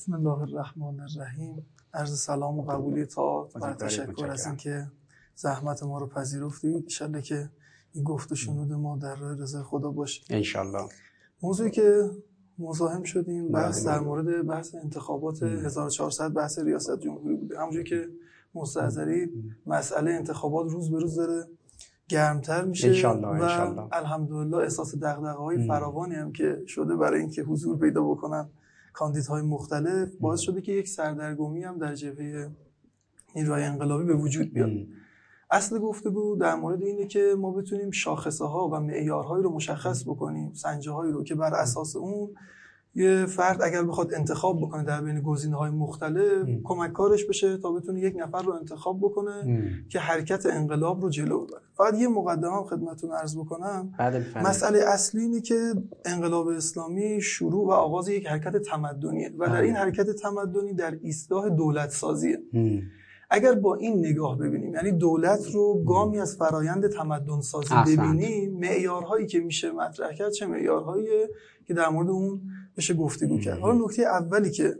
بسم الله الرحمن الرحیم. عرض سلام و قبولی تا و تشکر از اینکه زحمت ما رو پذیرفتید ان که این گفت و شنود ما در رضا خدا باشه. انشالله موضوعی که مزاحم شدیم بحث در مورد بحث انتخابات 1400 بحث ریاست جمهوری بوده. همونجوری که مستحضری مسئله انتخابات روز به روز داره گرمتر میشه انشالله. و انشالله. الحمدلله احساس دغدغه های فراوانی هم که شده برای اینکه حضور پیدا بکنن. کاندیدهای مختلف باعث شده که یک سردرگمی هم در جبهه نیروهای انقلابی به وجود بیاد. اصل گفتگو در مورد اینه که ما بتونیم شاخصه ها و معیارهایی رو مشخص بکنیم سنجه هایی رو که بر اساس اون یه فرد اگر بخواد انتخاب بکنه در بین گزینه های مختلف کمک کارش بشه تا بتونه یک نفر رو انتخاب بکنه که حرکت انقلاب رو جلو ببره. فقط یه مقدمه هم خدمتتون عرض بکنم بعد الفن. مسئله اصلی اینه که انقلاب اسلامی شروع و آغاز یک حرکت تمدنیه و در این حرکت تمدنی در ایستگاه دولت سازیه هم. اگر با این نگاه ببینیم یعنی دولت رو گامی از فرایند تمدن سازی. ببینیم معیارهایی که میشه مطرح کرد چه معیارهایی که در مورد اون بشه گفتگو کرد حالا نکته اولی که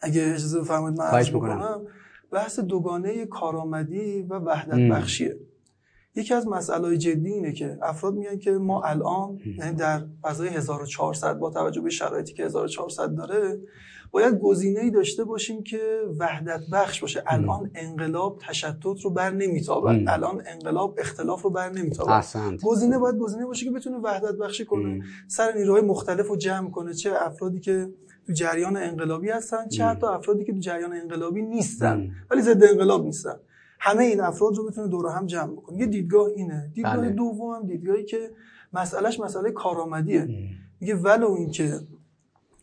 اگه اجازه بفرمایید من عرض. بکنم بحث دوگانه کارآمدی و وحدت. بخشیه یکی از مسائل جدی اینه که افراد میگن که ما الان یعنی در فضای 1400 با توجه به شرایطی که 1400 داره باید گزینه‌ای داشته باشیم که وحدت بخش باشه. الان انقلاب تشتت رو بر نمیتابد. الان انقلاب اختلاف رو بر نمیتابد. گزینه باید گزینه باشه که بتونه وحدت بخشی کنه. سر نیروهای مختلف رو جمع کنه. چه افرادی که تو جریان انقلابی هستن چه. حتی افرادی که تو جریان انقلابی نیستن. ولی ضد انقلاب نیستن. همه این افراد رو بتونه دور هم جمع بکنه. یه دیدگاه اینه. دیدگاه بله. دوم هم دیدگاهی که مسئلهش مسئله کارآمدیه. میگه ولو اینکه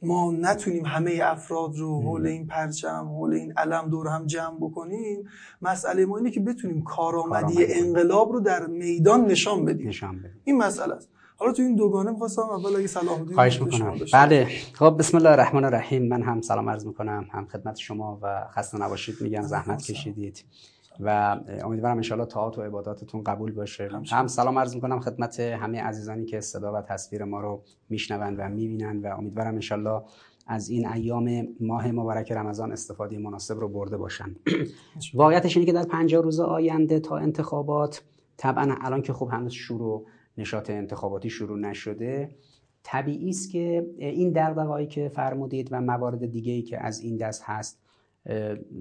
ما نتونیم همه افراد رو حول این پرچم حول این علم دور هم جمع بکنیم. مسئله ما اینه که بتونیم کارآمدی. انقلاب رو در میدان نشان بدیم. نشان بده این مسئله است. حالا تو این دوگانه می‌خواستم اول اگه صلاح الدین خواهش می‌کنم. بله. خب بسم الله الرحمن الرحیم. من هم سلام عرض می‌کنم. هم خدمت شما و خسته نباشید. میگم زحمت. کشیدید. و امیدوارم انشالله طاعات و عباداتتون قبول باشه. هم سلام عرض می‌کنم خدمت همه عزیزانی که صدا و تصویر ما رو میشنوند و می‌بینند و امیدوارم انشالله از این ایام ماه مبارک رمضان استفاده مناسب رو برده باشن. واقعیتش اینه که در 50 روز آینده تا انتخابات طبعا الان که خب هنوز شروع نشاط انتخاباتی شروع نشده طبیعی است که این دغدغه‌ای که فرمودید و موارد دیگه‌ای که از این دست هست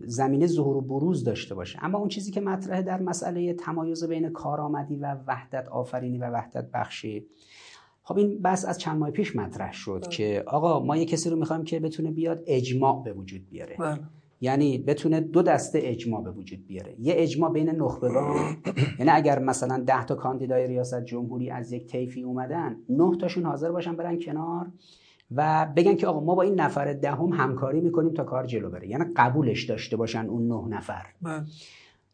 زمینه ظهور و بروز داشته باشه. اما اون چیزی که مطرحه در مسئله تمایز بین کارآمدی و وحدت آفرینی و وحدت بخشی. خب این بس از چند ماه پیش مطرح شد که آقا ما یه کسی رو می‌خوایم که بتونه بیاد اجماع به وجود بیاره. بله. یعنی بتونه دو دسته اجماع به وجود بیاره. یه اجماع بین نخبگان یعنی اگر مثلا ده تا کاندیدای ریاست جمهوری از یک طیفی اومدن نه تاشون حاضر باشن برن کنار. و بگن که آقا ما با این نفر دهم همکاری می‌کنیم تا کار جلو بره. یعنی قبولش داشته باشن اون نه نفر. بله.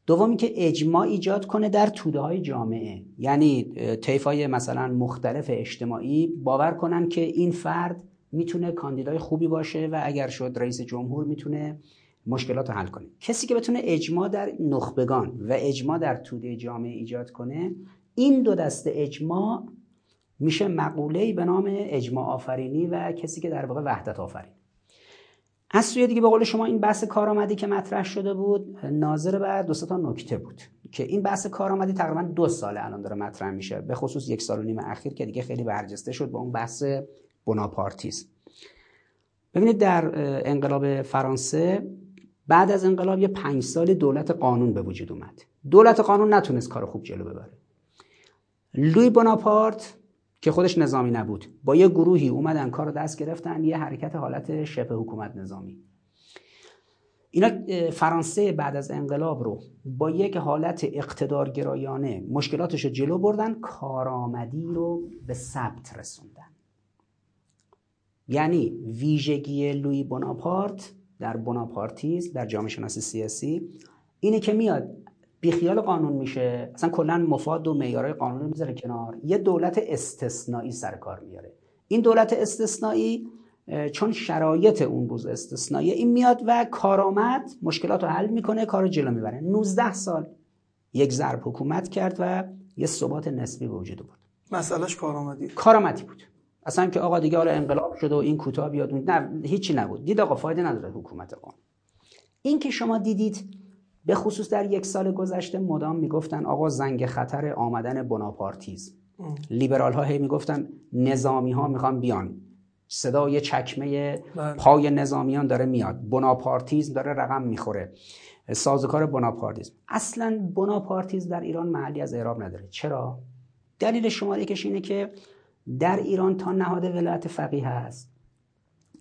دومی که اجماع ایجاد کنه در توده های جامعه. یعنی طیف های مثلا مختلف اجتماعی باور کنن که این فرد می‌تونه کاندیدای خوبی باشه و اگر شد رئیس جمهور می‌تونه مشکلات رو حل کنه. کسی که بتونه اجماع در نخبگان و اجماع در توده جامعه ایجاد کنه این دو دسته اجماع میشه مقوله‌ای به نام اجماع آفرینی و کسی که در واقع وحدت آفرین. از سوی دیگه به قول شما این بحث کارآمدی که مطرح شده بود ناظر بر دو تا نکته بود که این بحث کارآمدی تقریبا دو سال الان داره مطرح میشه به خصوص یک سال و نیم اخیر که دیگه خیلی برجسته شد با اون بحث بناپارتیسم ببینید در انقلاب فرانسه بعد از انقلاب یه پنج سال دولت قانون به وجود اومد. دولت قانون نتونست کار خوب جلو ببره. لوی بناپارت که خودش نظامی نبود. با یه گروهی اومدن کار دست گرفتن یه حرکت حالت شبه حکومت نظامی. اینا فرانسه بعد از انقلاب رو با یک حالت اقتدارگرایانه مشکلاتش رو جلو بردن کارآمدی رو به ثبت رسوندن. یعنی ویژگی لوی بناپارت در بناپارتیسم در جامعه شناسی سیاسی اینه که میاد بیخیال قانون میشه. اصلا کلا مفاد و معیارهای قانون رو می‌ذاره کنار. یه دولت استثنایی سر کار میاره. این دولت استثنایی چون شرایط اون روز استثنایی این میاد و کارآمد مشکلات رو حل می‌کنه کار رو جلو می‌بره. 19 سال یک ضرب حکومت کرد و یه ثبات نسبی به وجود بود مسئلهش کارآمدی. کارآمدی بود. اصلا که آقا دیگه حالا انقلاب شده و این کوتاه بیاد نه هیچی نبود. دید آقا فایده نداره حکومت قانون. این که شما دیدید به خصوص در یک سال گذشته مدام می‌گفتن آقا زنگ خطر آمدن بناپارتیز. لیبرال ها هی می‌گفتن نظامی ها می‌خوان بیان. صدای چکمه بله. پای نظامیان داره میاد. بناپارتیزم داره رقم می‌خوره. سازوکار بناپارتیزم اصلا بناپارتیزم در ایران محلی از اعراب نداره. چرا؟ دلیل شماره یکش اینه که در ایران تا نهاد ولایت فقیه هست.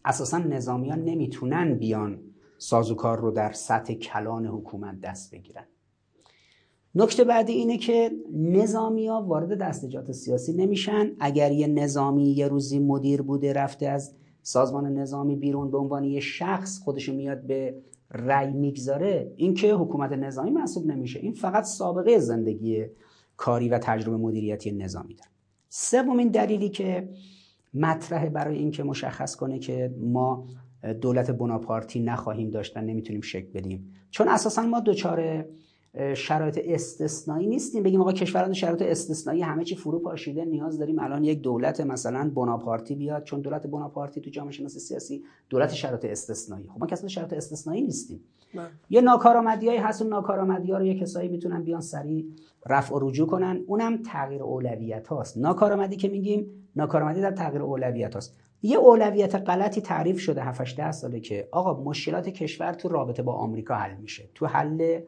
اساسا نظامیان نمی‌تونن بیان. سازوکار رو در سطح کلان حکومت دست بگیرن. نکته بعدی اینه که نظامی ها وارد دستجات سیاسی نمیشن. اگر یه نظامی یه روزی مدیر بوده رفته از سازمان نظامی بیرون به عنوان یه شخص خودشو میاد به رأی می‌گذاره این که حکومت نظامی محسوب نمیشه. این فقط سابقه زندگی کاری و تجربه مدیریتی نظامی داره. سومین دلیلی که مطرحه برای اینکه مشخص کنه که ما دولت بناپارتی نخواهیم داشت و نمی‌تونیم شکل بدیم. چون اساسا ما دچار شرایط استثنایی نیستیم. بگیم آقا کشوران شرایط استثنایی همه چی فرو پاشیده نیاز داریم الان یک دولت مثلا بناپارتی بیاد. چون دولت بناپارتی تو جامعه شناسی سیاسی دولت شرایط استثنایی. خب ما کسا شرایط استثنایی نیستیم. نه. یه ناکارآمدیایی هست. اون ناکارآمدی ها رو یه کسایی می‌تونن بیان سریع رفع و رجوع کنن. اونم تغییر اولویت هاست. ناکارآمدی که میگیم ناکارآمدی در تغییر اولویت هاست. یه اولویت غلطی تعریف شده 7 10 ساله که آقا مشکلات کشور تو رابطه با آمریکا حل میشه. تو حل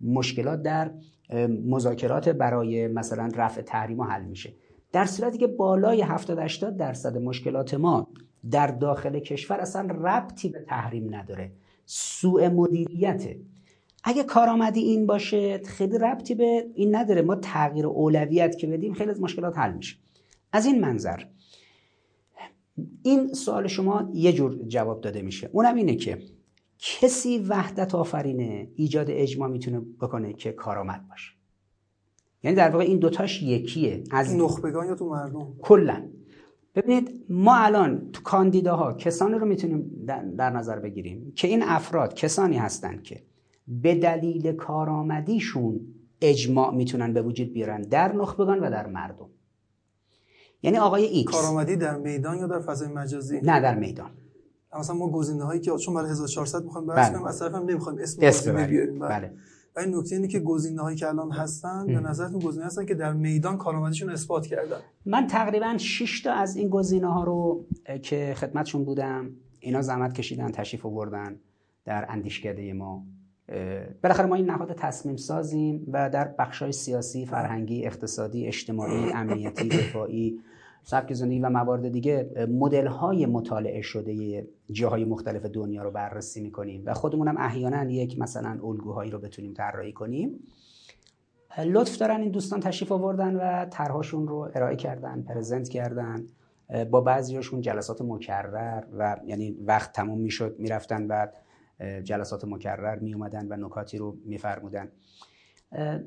مشکلات در مذاکرات برای مثلا رفع تحریم حل میشه. در صورتی که بالای 70 80 درصد مشکلات ما در داخل کشور اصلا ربطی به تحریم نداره. سوء مدیریته اگه کارآمدی این باشه خیلی ربطی به این نداره. ما تغییر اولویت که بدیم خیلی از مشکلات حل میشه. از این منظر این سوال شما یه جور جواب داده میشه. اونم اینه که کسی وحدت آفرینه ایجاد اجماع می‌تونه بکنه که کارآمد باشه. یعنی در واقع این دوتاش یکیه. از نخبگان یا تو مردم؟ کلا. ببینید ما الان تو کاندیداها کسانی رو می‌تونیم در نظر بگیریم که این افراد کسانی هستند که به دلیل کارآمدیشون اجماع می‌تونن به وجود بیارن در نخبگان و در مردم. یعنی آقای ایکس کارآمدی در میدان یا در فضای مجازی؟ نه در میدان. مثلا ما گزینه هایی که چون برای 1400 می‌خوایم بحث کنیم از طرف هم نمی‌خوایم اسم گزینه بیاریم بله, بله. و این نکته اینه که گزینه هایی که الان هستن به نظرتون گزینه هستن که در میدان کارآمدیشون اثبات کردن؟ من تقریبا 6 تا از این گزینه ها رو که خدمتشون بودم اینا زحمت کشیدن تشریف آوردن در اندیشکده ما. بالاخره ما این نهاد تصمیم سازیم و در بخشای سیاسی، فرهنگی، اقتصادی، اجتماعی، امنیتی، دفاعی سبک زندگی و موارد دیگه مدل های مطالعه شده جاهای مختلف دنیا رو بررسی می‌کنیم و خودمون هم احیانا یک مثلا الگوهایی رو بتونیم طراحی کنیم. لطف دارن این دوستان تشریف آوردن و طرحهاشون رو ارائه کردن پرزنت کردن با بعضیاشون جلسات مکرر و یعنی وقت تموم می‌شد می‌رفتن بعد جلسات مکرر می اومدن و نکاتی رو میفرمودن.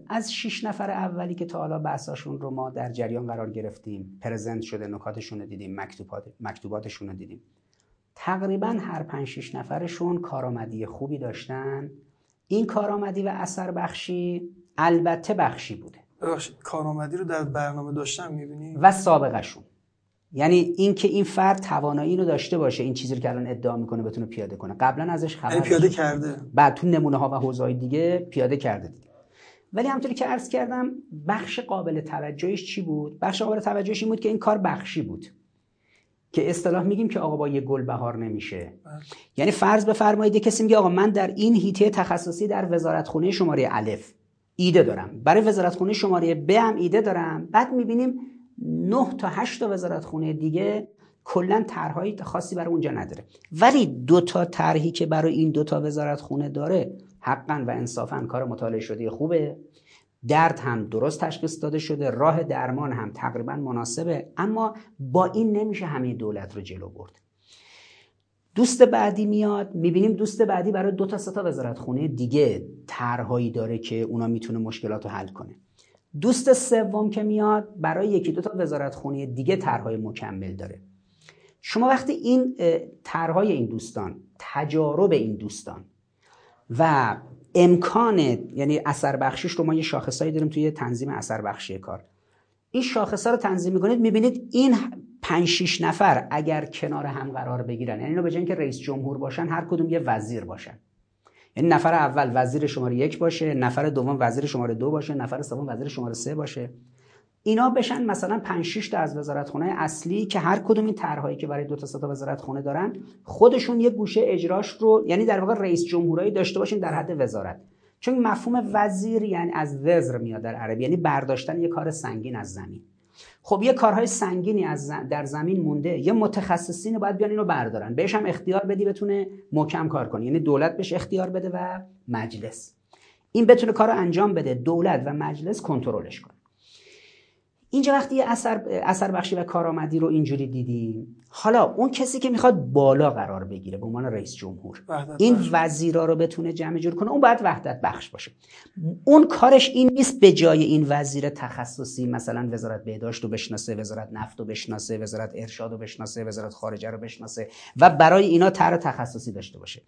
از شش نفر اولی که تا حالا بحثاشون رو ما در جریان قرار گرفتیم پرزنت شده نکاتشون رو دیدیم مکتوبات مکتوباتشون رو دیدیم. تقریبا هر پنج شش نفرشون کارآمدی خوبی داشتن. این کارآمدی و اثر بخشی البته بخشی بوده. کارآمدی رو در برنامه داشتن می‌بینی؟ و سابقشون یعنی اینکه این فرد توانایی رو داشته باشه این چیزی رو که الان ادعا می‌کنه بتونه پیاده کنه. قبلا ازش خبر یعنی پیاده کرده. بعد تو نمونه ها و حوزه‌های دیگه پیاده کرده دیگه. ولی همطوری که عرض کردم بخش قابل توجهش چی بود؟ بخش قابل توجهش این بود که این کار بخشی بود. که اصطلاح میگیم که آقا با یه گل بهار نمیشه. بله. یعنی فرض بفرمایید کسی میگه آقا من در این هیته تخصصی در وزارتخونه شماره الف ایده دارم. برای وزارتخونه شماره ب هم ایده دارم. بعد می‌بینیم 9 تا 8 تا وزارتخونه دیگه کلا طرحهای خاصی برای اونجا نداره. ولی دو تا طرحی که برای این دو تا وزارتخونه داره حقا و انصافا کار مطالعه شده خوبه. درد هم درست تشخیص داده شده راه درمان هم تقریبا مناسبه اما با این نمیشه همه دولت رو جلو برد. دوست بعدی میاد می‌بینیم دوست بعدی برای دو تا سه تا وزارتخونه دیگه طرحهایی داره که اونا می‌تونه مشکلات رو حل کنه. دوست سوم که میاد برای یکی دو تا وزارتخونه دیگه طرحهای مکمل داره. شما وقتی این طرحهای این دوستان تجارب این دوستان و امکان یعنی اثر بخشیش رو ما یه شاخصایی داریم توی تنظیم اثر بخشی کار. این شاخص ها رو تنظیم می‌کنید می‌بینید این 5 6 نفر اگر کنار هم قرار بگیرن یعنی اینو به که رئیس جمهور باشن هر کدوم یه وزیر باشن. یعنی نفر اول وزیر شماره یک باشه نفر دوم وزیر شماره دو باشه نفر سوم وزیر شماره سه باشه. اینا بشن مثلا 5 6 تا از وزارتخونه اصلی که هر کدوم این طرحهایی که برای دو تا تا وزارتخونه دارن خودشون یه گوشه اجراش رو یعنی در واقع رئیس جمهورایی داشته باشین در حد وزارت. چون مفهوم وزیر یعنی از وزر میاد در عربی یعنی برداشتن یه کار سنگین از زمین. خب یه کارهای سنگینی از در زمین مونده. یه متخصصین باید بیان اینو بردارن. بهش هم اختیار بدی بتونه محکم کار کنه. یعنی دولت بهش اختیار بده و مجلس. این بتونه کار رو انجام بده. دولت و مجلس کنترلش کنه. اینجا وقتی اثر, اثر بخشی و کارآمدی رو اینجوری دیدیم حالا اون کسی که می‌خواد بالا قرار بگیره به عنوان رئیس جمهور این وزیرا رو بتونه جمع جور کنه اون باید وحدت بخش باشه. اون کارش این نیست به جای این وزیر تخصصی مثلا وزارت بهداشت رو بشناسه وزارت نفت رو بشناسه وزارت ارشاد رو بشناسه وزارت خارجه رو بشناسه و برای اینا طرح تخصصی داشته باشه.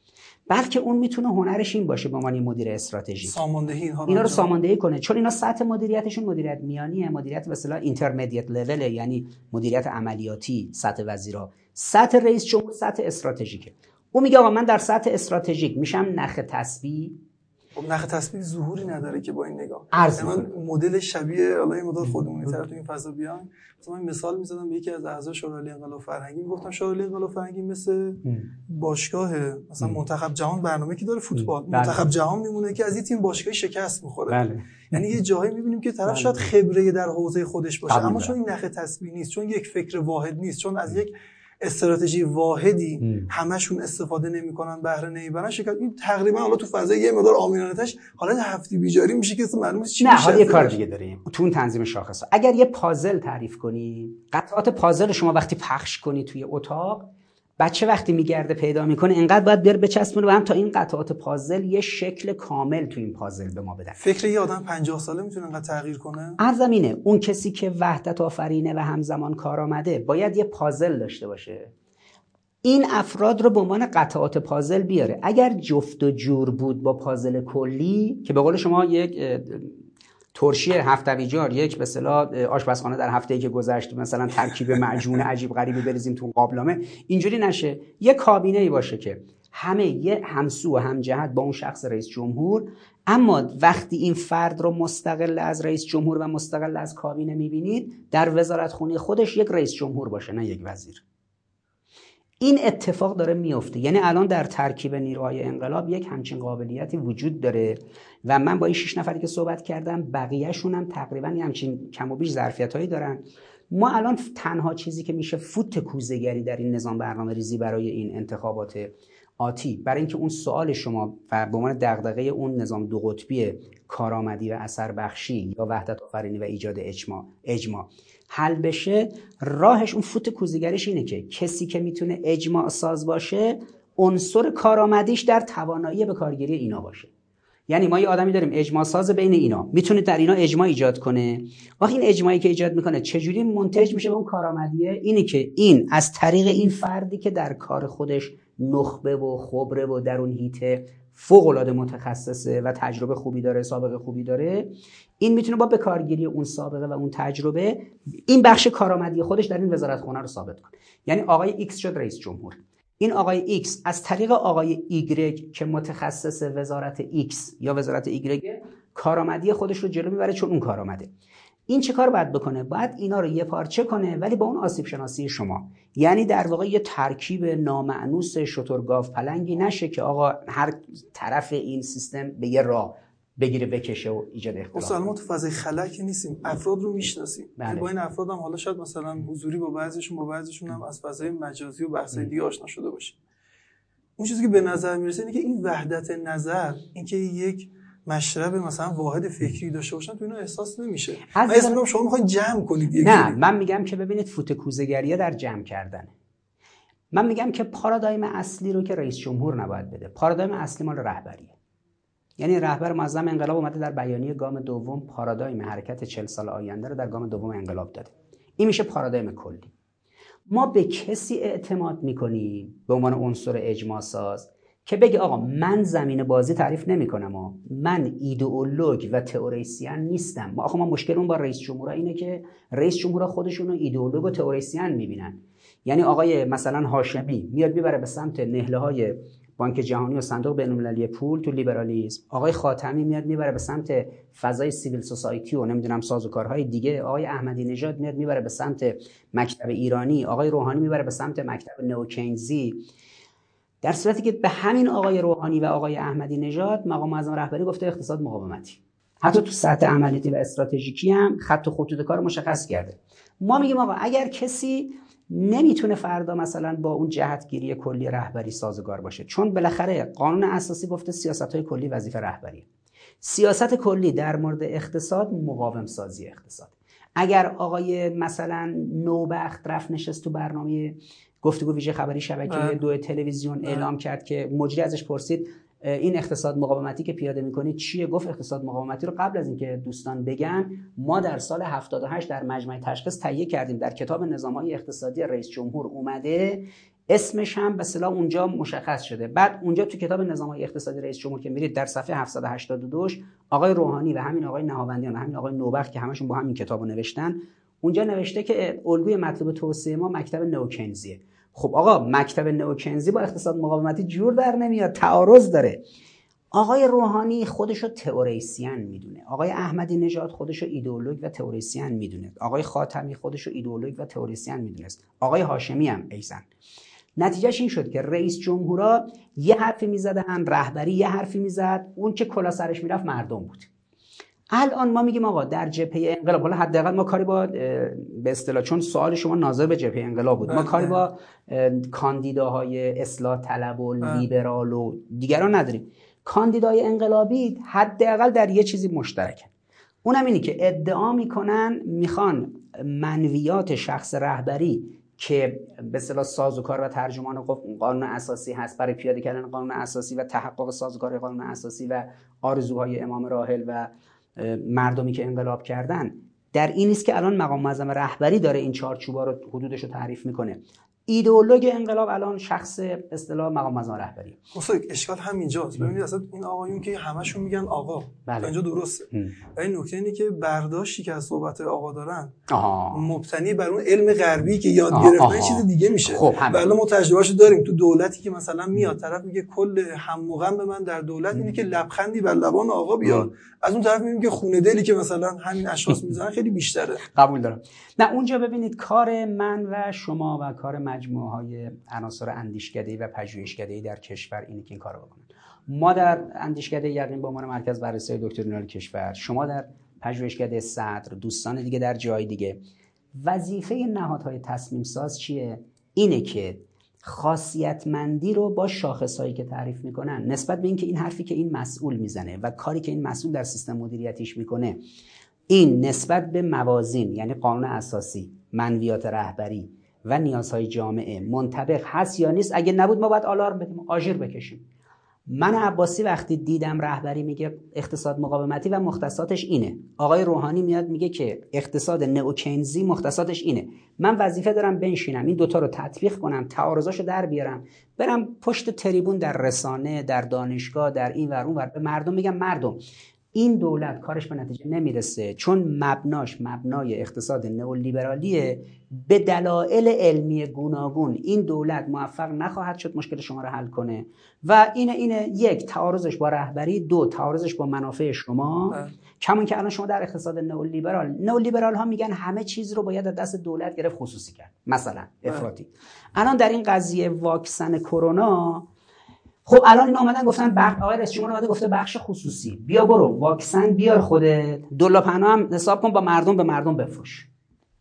بلکه اون می‌تونه هنرش این باشه به عنوان مدیر استراتژی ساماندهی اینا رو ساماندهی کنه. چون اینا سطح مدیریتشون مدیریت میانیه مدیریت به اصطلاح intermediate level یعنی مدیریت عملیاتی سطح وزیرا. سطح رئیس جمهور سطح استراتژیکه. او میگه آقا من در سطح استراتژیک میشم نخ تسبیح خب نخ تسبیح ظهوری نداره که با این نگاه. عرض من مدل شبیه حالا این مدل خودمونی تر تو این فضا بیان مثلا من مثال می‌زدم به یکی از اعضای شورای انقلاب فرهنگی. می‌گفتم شورای انقلاب فرهنگی مثل باشگاه مثلا منتخب جهان برنامه که داره فوتبال. بله. منتخب جهان میمونه که از این تیم باشگاه شکست می‌خوره. بله. یعنی یه جایی می‌بینیم که طرف بله. شاید خبره در حوزه خودش باشه. اما چون این نخ تسبیح نیست چون یک فکر واحد نیست چون از یک استراتژی واحدی همشون استفاده نمی‌کنن بهره نمی‌برن. شرکت این تقریبا حالا تو فضای یه مقدار آمینانتش حالا هفتی بیجاری میشه که معلومه چی نه حالا یه کار دیگه داریم. تو اون تنظیم شاخص اگر یه پازل تعریف کنی قطعات پازل شما وقتی پخش کنی توی اتاق بچه وقتی میگرده پیدا می‌کنه اینقدر باید بره بچسبونه به هم تا این قطعات پازل یه شکل کامل تو این پازل به ما بدن. فکر یه آدم 50 ساله می‌تونه انقدر تغییر کنه؟ ارزم اینه اون کسی که وحدت آفرینه و همزمان کار آمده باید یه پازل داشته باشه. این افراد رو به عنوان قطعات پازل بیاره. اگر جفت و جور بود با پازل کلی که به قول شما یک ترشی هفتویجار یک به اصطلاح آشپزخانه در هفته ای که گذشت مثلا ترکیب معجون عجیب غریبی بریزیم تو قابلمه. اینجوری نشه. یه کابینه ای باشه که همه یه همسو و همجهت با اون شخص رئیس جمهور اما وقتی این فرد رو مستقل از رئیس جمهور و مستقل از کابینه می‌بینید در وزارت خونی خودش یک رئیس جمهور باشه نه یک وزیر. این اتفاق داره میفته یعنی الان در ترکیب نیروهای انقلاب یک همچین قابلیتی وجود داره. و من با این شش نفری که صحبت کردم بقیهشون هم تقریبا همچین کم و بیش ظرفیت هایی دارن. ما الان تنها چیزی که میشه فوت کوزگری در این نظام برنامه ریزی برای این انتخابات آتی برای اینکه اون سوال شما و به عنوان دغدغه اون نظام دو قطبی کارآمدی و اثر بخشی یا وحدت آفرینی و ایجاد اجماع اجماع حل بشه راهش اون فوت کوزیگریش اینه که کسی که می‌تونه اجماع ساز باشه عنصر کارآمدیش در توانایی به کارگیری اینا باشه. یعنی ما یه آدمی داریم اجماع ساز بین اینا. می‌تونه در اینا اجماع ایجاد کنه. وقتی این اجماعی که ایجاد می‌کنه چجوری منتج میشه به اون کارآمدیه؟ اینه که این از طریق این فردی که در کار خودش نخبه و خبره و در اون هیته فوق العاده متخصصه و تجربه خوبی داره سابقه خوبی داره این می‌تونه با بکارگیری اون سابقه و اون تجربه این بخش کارآمدی خودش در این وزارت خونه رو ثابت کنه. یعنی آقای ایکس شد رئیس جمهور. این آقای ایکس از طریق آقای ایگرگ که متخصص وزارت ایکس یا وزارت ایگرگ کارآمدی خودش رو جلو می‌بره چون اون کارآمده این چه کار باید بکنه؟ باید اینا رو یه پارچه کنه ولی با اون آسیب شناسی شما. یعنی در واقع یه ترکیب نامأنوس شترگاف پلنگی نشه که آقا هر طرف این سیستم به یه راه بگیره بکشه و ایجاد اختلاف ما تو فضای خلا که نیستیم. افراد رو می‌شناسیم. بله. با این افراد هم حالا شاید مثلا حضوری با بعضیشون با بعضیشون هم از فضای مجازی و بحثای دیگه آشنا شده باشیم. اون چیزی که به نظر می‌رسه اینه که این وحدت نظر اینکه یک مشرب مثلا واحد فکری داشته باشن تو اینا احساس نمیشه. من اسم شما می‌خواین جمع کنید نه من میگم که ببینید فوت کوزگریه در جمع کردن. من میگم که پارادایم اصلی رو که رئیس جمهور نباید بده. پارادایم اصلی مال رهبریه. یعنی رهبر معظم انقلاب اومده در بیانیه گام دوم پارادایم حرکت 40 سال آینده رو در گام دوم انقلاب داده. این میشه پارادایم کلی. ما به کسی اعتماد می‌کنیم؟ به عنوان عنصر اجماع ساز که بگه آقا من زمین بازی تعریف نمی کنم و من ایدئولوگ و تئوریسین نیستم. ما آخه ما مشکل اون با رئیس جمهورا اینه که رئیس جمهورا خودشون رو ایدئولوگ و تئوریسین می‌بینن. یعنی آقای مثلا هاشمی میاد می‌بره به سمت نهله های بانک جهانی و صندوق بین‌المللی پول تو لیبرالیسم. آقای خاتمی میاد می‌بره به سمت فضای سیویل سوسایتی و نمی‌دونم سازوکارهای دیگه. آقای احمدی نژاد میاد می‌بره به سمت مکتب ایرانی. آقای روحانی می‌بره به سمت مکتب نوکینزی. در صورتی که به همین آقای روحانی و آقای احمدی نژاد مقام معظم رهبری گفته اقتصاد مقاومتی. حتی تو سطح عملیاتی و استراتژیکی هم خط و خطوط کار مشخص کرده. ما میگیم آقا اگر کسی نمی‌تونه فردا مثلا با اون جهتگیری کلی رهبری سازگار باشه چون بالاخره قانون اساسی گفته سیاست های کلی وظیفه رهبری سیاست کلی در مورد اقتصاد مقاوم سازی اقتصاد اگر آقای مثلا نوبخت رفت نشست تو برنامه گفتگو ویژه خبری شبکه. دو تلویزیون. اعلام کرد که مجری ازش پرسید این اقتصاد مقاومتی که پیاده می‌کنید چیه؟ گفت اقتصاد مقاومتی رو قبل از اینکه دوستان بگن ما در سال 78 در مجمع تشخیص تهیه کردیم. در کتاب نظامهای اقتصادی رئیس جمهور اومده اسمش هم به صلاح اونجا مشخص شده. بعد اونجا تو کتاب نظامهای اقتصادی رئیس جمهور که میرید در صفحه 782 آقای روحانی و همین آقای نهاوندیان و همین آقای نوبخت که همشون با همین کتابو نوشتن اونجا نوشته که الگوی مطلوب توسعه ما مکتب نوکنزیه خب آقا مکتب نوکنزی با اقتصاد مقاومتی جور در نمیاد تعارض داره. آقای روحانی خودشو تئوریسین می‌دونه. آقای احمدی نژاد خودشو ایدئولوگ و تئوریسین می‌دونه. آقای خاتمی خودشو ایدئولوگ و تئوریسین می‌دونست. آقای هاشمی هم ایزن. نتیجهش این شد که رئیس جمهورا یه حرفی می‌زدن رهبری یه حرفی می‌زد. اون که کلا سرش می‌رفت مردم بود. الان ما میگیم آقا در جبهه انقلاب حالا حداقل ما کاری با به اصطلاح چون سوال شما ناظر به جبهه انقلاب بود ما. کاری با کاندیداهای اصلاح طلب و. لیبرال و دیگران نداریم کاندیدای انقلابی حداقل در یه چیزی مشترکن اونم اینی که ادعا می‌کنن می‌خوان منویات شخص رهبری که به اصطلاح سازوکار و ترجمان قانون اساسی هست برای پیاده کردن قانون اساسی و تحقق سازوکار قانون اساسی و آرزوهای امام راحل و مردمی که انقلاب کردن در این نیست که الان مقام معظم رهبری داره این چارچوبا رو حدودش رو تعریف می‌کنه. ایدئولوگ انقلاب الان شخص اصطلاح مقام معظم رهبری. خب اشکال همینجاست. ببینید اصلا این آقایون که همشون میگن آقا بله. اینجا درسته. این نکته اینه که برداشتی که از صحبت آقا دارن آها. مبتنی بر اون علم غربی که یاد گرفتن چیز دیگه میشه. خب بله ما تجربهشو داریم. تو دولتی که مثلا میاد طرف میگه کل هم به من در دولت اینه که لبخندی بر لبان آقا بیاد از اون طرف میگیم که خونه دلی که مثلا همین اشخاص می‌زنن خیلی بیشتره. قبول دارم. نه اونجا ببینید کار من و شما و کار مجموعه های عناصر اندیشکده و پژوهشکده در کشور اینه که این کارو بکنن. ما در اندیشکده یقین به عنوان مرکز بررسی دکترینال کشور شما در پژوهشکده صدر دوستان دیگه در جای دیگه وظیفه نهادهای تصمیم ساز چیه؟ اینه که خاصیتمندی رو با شاخصهایی که تعریف می‌کنن نسبت به اینکه این حرفی که این مسئول می‌زنه و کاری که این مسئول در سیستم مدیریتیش می‌کنه این نسبت به موازین یعنی قانون اساسی منویات رهبری و نیازهای جامعه منطبق هست یا نیست؟ اگه نبود ما باید آلارم بدیم آژیر بکشیم. من عباسی وقتی دیدم رهبری میگه اقتصاد مقاومتی و مختصاتش اینه. آقای روحانی میاد میگه که اقتصاد نئوکنزی مختصاتش اینه. من وظیفه دارم بنشینم این دوتا رو تطبیق کنم تعارضاشو در بیارم. برم پشت تریبون در رسانه در دانشگاه در این ور اون ور. به مردم میگم مردم این دولت کارش به نتیجه نمی‌رسه. چون مبناش مبنای اقتصاد نئولیبرالیه به دلایل علمی گوناگون این دولت موفق نخواهد شد مشکل شما رو حل کنه. و اینه اینه یک تعارضش با رهبری دو تعارضش با منافع شما. بله. کمون که الان شما در اقتصاد نئولیبرال نئولیبرال ها میگن همه چیز رو باید از دست دولت گرفت خصوصی کرد. مثلا بله. افراطی الان در این قضیه واکسن کرونا خب الان این آمدن گفتن بخش آقای رئیس جمهور اومده گفته بخش خصوصی. بیا برو واکسن بیار خودت. دلا پناه هم حساب کن با مردم به مردم بفروش.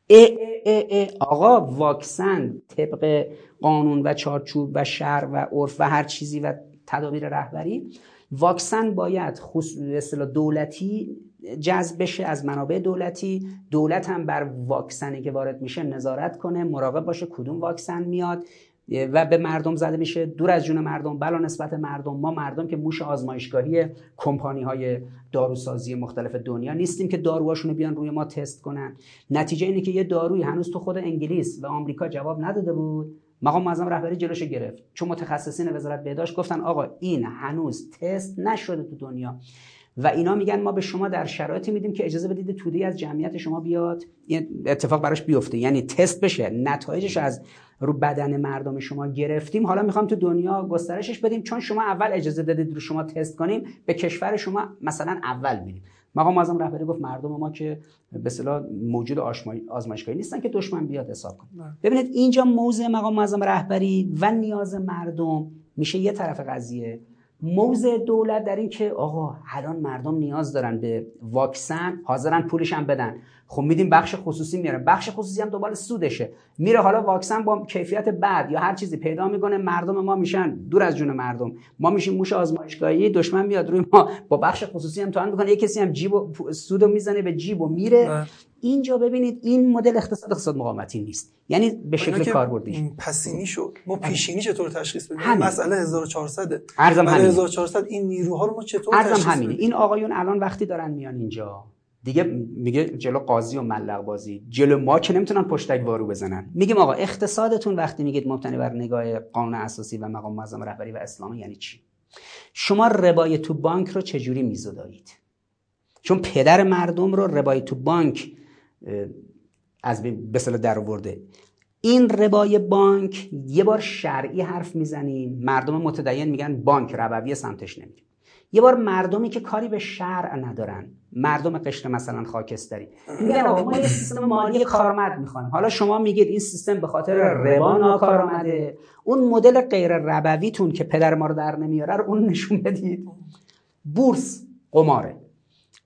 ای ای ای آقا واکسن طبق قانون و چارچوب و شر و عرف و هر چیزی و تدابیر رهبری واکسن باید خصوص دولتی جذب بشه از منابع دولتی. دولت هم بر واکسنی که وارد میشه نظارت کنه مراقب باشه کدوم واکسن میاد. و به مردم زده میشه. دور از جون مردم بلا نسبت مردم. ما مردم که موش آزمایشگاهی کمپانی های داروسازی مختلف دنیا نیستیم که داروهاشون بیان روی ما تست کنن. نتیجه اینه که یه داروی هنوز تو خود انگلیس و آمریکا جواب نداده بود. مقام معظم رهبری جلوش گرفت. چون متخصصین وزارت بهداشت گفتن آقا این هنوز تست نشده تو دنیا. و اینا میگن ما به شما در شرایطی میدیم که اجازه بدید توده از جمعیت شما بیاد. اتفاق براش بیفته. یعنی تست بشه نتایجش از رو بدن مردم شما گرفتیم. حالا می‌خوام تو دنیا گسترشش بدیم. چون شما اول اجازه دادید رو شما تست کنیم به کشور شما مثلا اول میریم. مقام معظم رهبری گفت مردم ما که به اصطلاح موجود آزمایشگاهی نیستن که دشمن بیاد حساب کنه. ببینید اینجا موضع مقام معظم رهبری و نیاز مردم میشه یه طرف قضیه. موضع دولت در این که آقا الان مردم نیاز دارن به واکسن حاضرن پولش هم بدن. خب میدیم بخش خصوصی میاره. بخش خصوصی هم دوباره سودشه. میره حالا واکسن با کیفیت بد یا هر چیزی پیدا می‌کنه مردم ما میشن دور از جون مردم. ما میشیم موش آزمایشگاهی دشمن میاد روی ما. با بخش خصوصی هم توان می‌کنه. یه کسی هم جیب و سودو می‌زنه به جیب و میره. اینجا ببینید این مدل اقتصاد اقتصاد مقاومتی نیست. یعنی به شکل کاربردی. پسینی شد ما پیشینی چطور تشخیص بدیم؟ مسئله 1400 ارزم 1400 این نیروها رو ما چطور ارزم همینه. این آقایون الان وقتی دارن میان اینجا دیگه میگه جلو قاضی و ملق بازی. جلو ما که نمی‌تونن پشتک وارو بزنن. میگیم آقا اقتصادتون وقتی میگید مبتنی بر نگاه قانون اساسی و مقام معظم رهبری و اسلامی یعنی چی؟ شما ربای تو بانک رو چجوری میزدایید چون پدر مردم رو ربای تو بانک از به در آورده. این ربای بانک یه بار شرعی حرف می‌زنیم مردم متدین میگن بانک ربوی سمتش نمیریم یه بار مردمی که کاری به شرع ندارن. مردم قشر مثلا خاکستری. میگن آقا ما یه سیستم مالی کارآمد می‌خوایم. حالا شما میگید این سیستم به خاطر ربا ناکارآمده. اون مدل غیر ربویتون که پدر ما رو در نمیاره رو اون نشون بدید. بورس قماره.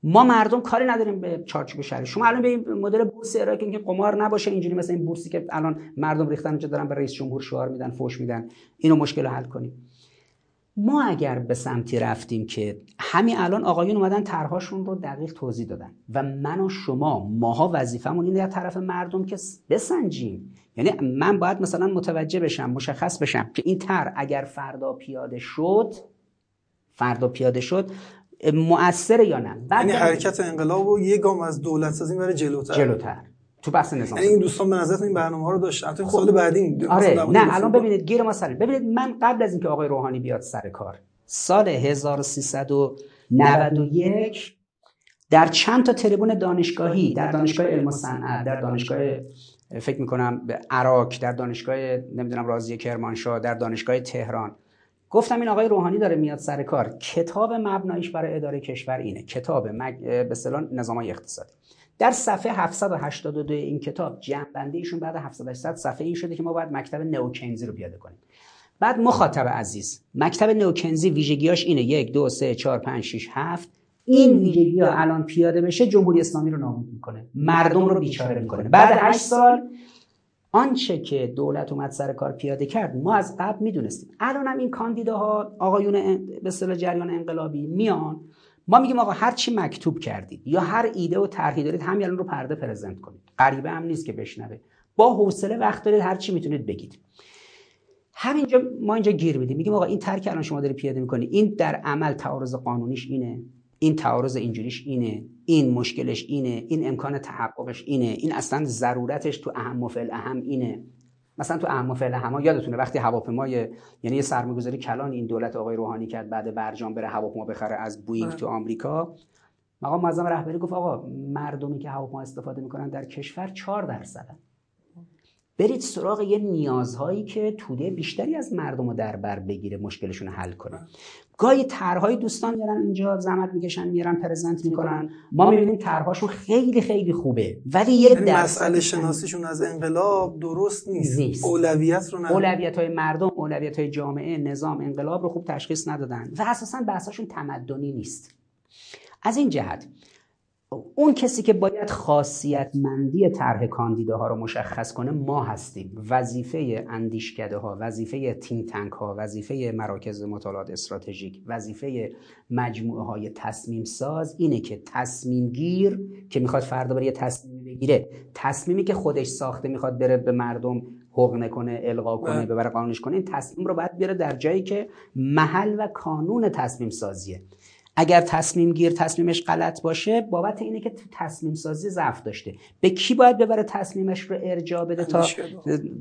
ما مردم کاری نداریم به چارچوب شهری. شما الان به این مدل بورس ارائه که قمار نباشه. اینجوری مثل این بورسی که الان مردم ریختن اونجا دارن به رئیس جمهور شعار میدن فوش میدن. اینو مشکل حل کنیم. ما اگر به سمتی رفتیم که همین الان آقایون اومدن طرحهاشون رو دقیق توضیح دادن و من و شما ماها وظیفمون اینه در طرف مردم که بسنجیم. یعنی من باید مثلا متوجه بشم مشخص بشم که این طرح اگر فردا پیاده شد فردا پیاده شد مؤثر یا نه؟ یعنی حرکت انقلاب و یه گام از دولت سازی بره جلوتر. جلوتر. تو بحث نظام یعنی این دوستان به نظرتون این برنامه ها رو داشتن؟ حتی سال بعدی آره نه الان ببینید گیر ما سر. ببینید من قبل از اینکه آقای روحانی بیاد سر کار سال 1391 در چند تا تریبون دانشگاهی در دانشگاه علم و صنعت در دانشگاه فکر می‌کنم به عراق در دانشگاه نمی‌دونم رازی کرمانشاه در دانشگاه تهران. گفتم این آقای روحانی داره میاد سر کار. کتاب مبنایش برای اداره کشور اینه. کتاب مگ... به اصطلاح نظامای اقتصادی. در صفحه 782 این کتاب جنبنده ایشون بعد 780 صفحه این شده که ما باید مکتب نوکنزی رو پیاده کنیم. بعد مخاطب عزیز مکتب نوکنزی ویژگیاش اینه. یک دو سه چهار پنج شیش هفت. این ویژگی ها الان پیاده بشه جمهوری اسلامی رو نابود می‌کنه. مردم رو بیچاره می‌کنه. بعد 8 سال آنچه که دولت اومد سر کار پیاده کرد ما از قبل می‌دونستیم. الان هم این کاندیداها آقایون به جریان انقلابی میان ما میگیم آقا هر چی مکتوب کردید یا هر ایده و طرحی دارید همین الان رو پرده پرزنت کنید. غریبه هم نیست که بشنوه. با حوصله وقت دارید هر چی می‌تونید بگید. همینجا ما اینجا گیر میدیم. میگیم آقا این ترک الان شما داری پیاده می‌کنی این در عمل تعارض قانونیش اینه این تعارض اینجوریش اینه این مشکلش اینه این امکان تحققش اینه این اصلا ضرورتش تو اهم و فعل اهم اینه. مثلا تو اهم فعل اهم یادتونه وقتی هواپیمای یعنی یه سرمایه‌گذاری کلان این دولت آقای روحانی کرد بعد برجام بره هواپیما بخره از بوینگ تو آمریکا. مقام معظم رهبری گفت آقا مردمی که هواپیما استفاده می‌کنن در کشور 4 درصدن. برید سراغ یه نیازهایی که توده بیشتری از مردم رو در بر بگیره مشکلشون حل کنه. گاهی طرحهای دوستان میارن اینجا زحمت می‌کشن میارن پرزنت می‌کنن. ما می‌بینیم طرحهاشون خیلی خیلی خوبه ولی یه یعنی مسئله شناسیشون از انقلاب درست نیست, نیست. اولویت رو اولویت های مردم اولویت های جامعه نظام انقلاب رو خوب تشخیص ندادن و اساسا بحثاشون تمدنی نیست. از این جهت اون کسی که باید خاصیت مندی طرح کاندیداها رو مشخص کنه ما هستیم وظیفه اندیشکده ها وظیفه تیم تنک ها وظیفه مراکز مطالعات استراتژیک وظیفه مجموعه های تصمیم ساز اینه که تصمیم گیر که می‌خواد فردا برای تصمیم بگیره تصمیمی که خودش ساخته می‌خواد بره به مردم حق نکنه القا کنه. ببره قانونش کنه این تصمیم رو باید بیاره در جایی که محل و کانون تصمیم سازیه اگر تصمیم گیر تصمیمش غلط باشه بابت اینه که تو تصمیم سازی ضعف داشته. به کی باید ببره تصمیمش رو ارجاع بده تا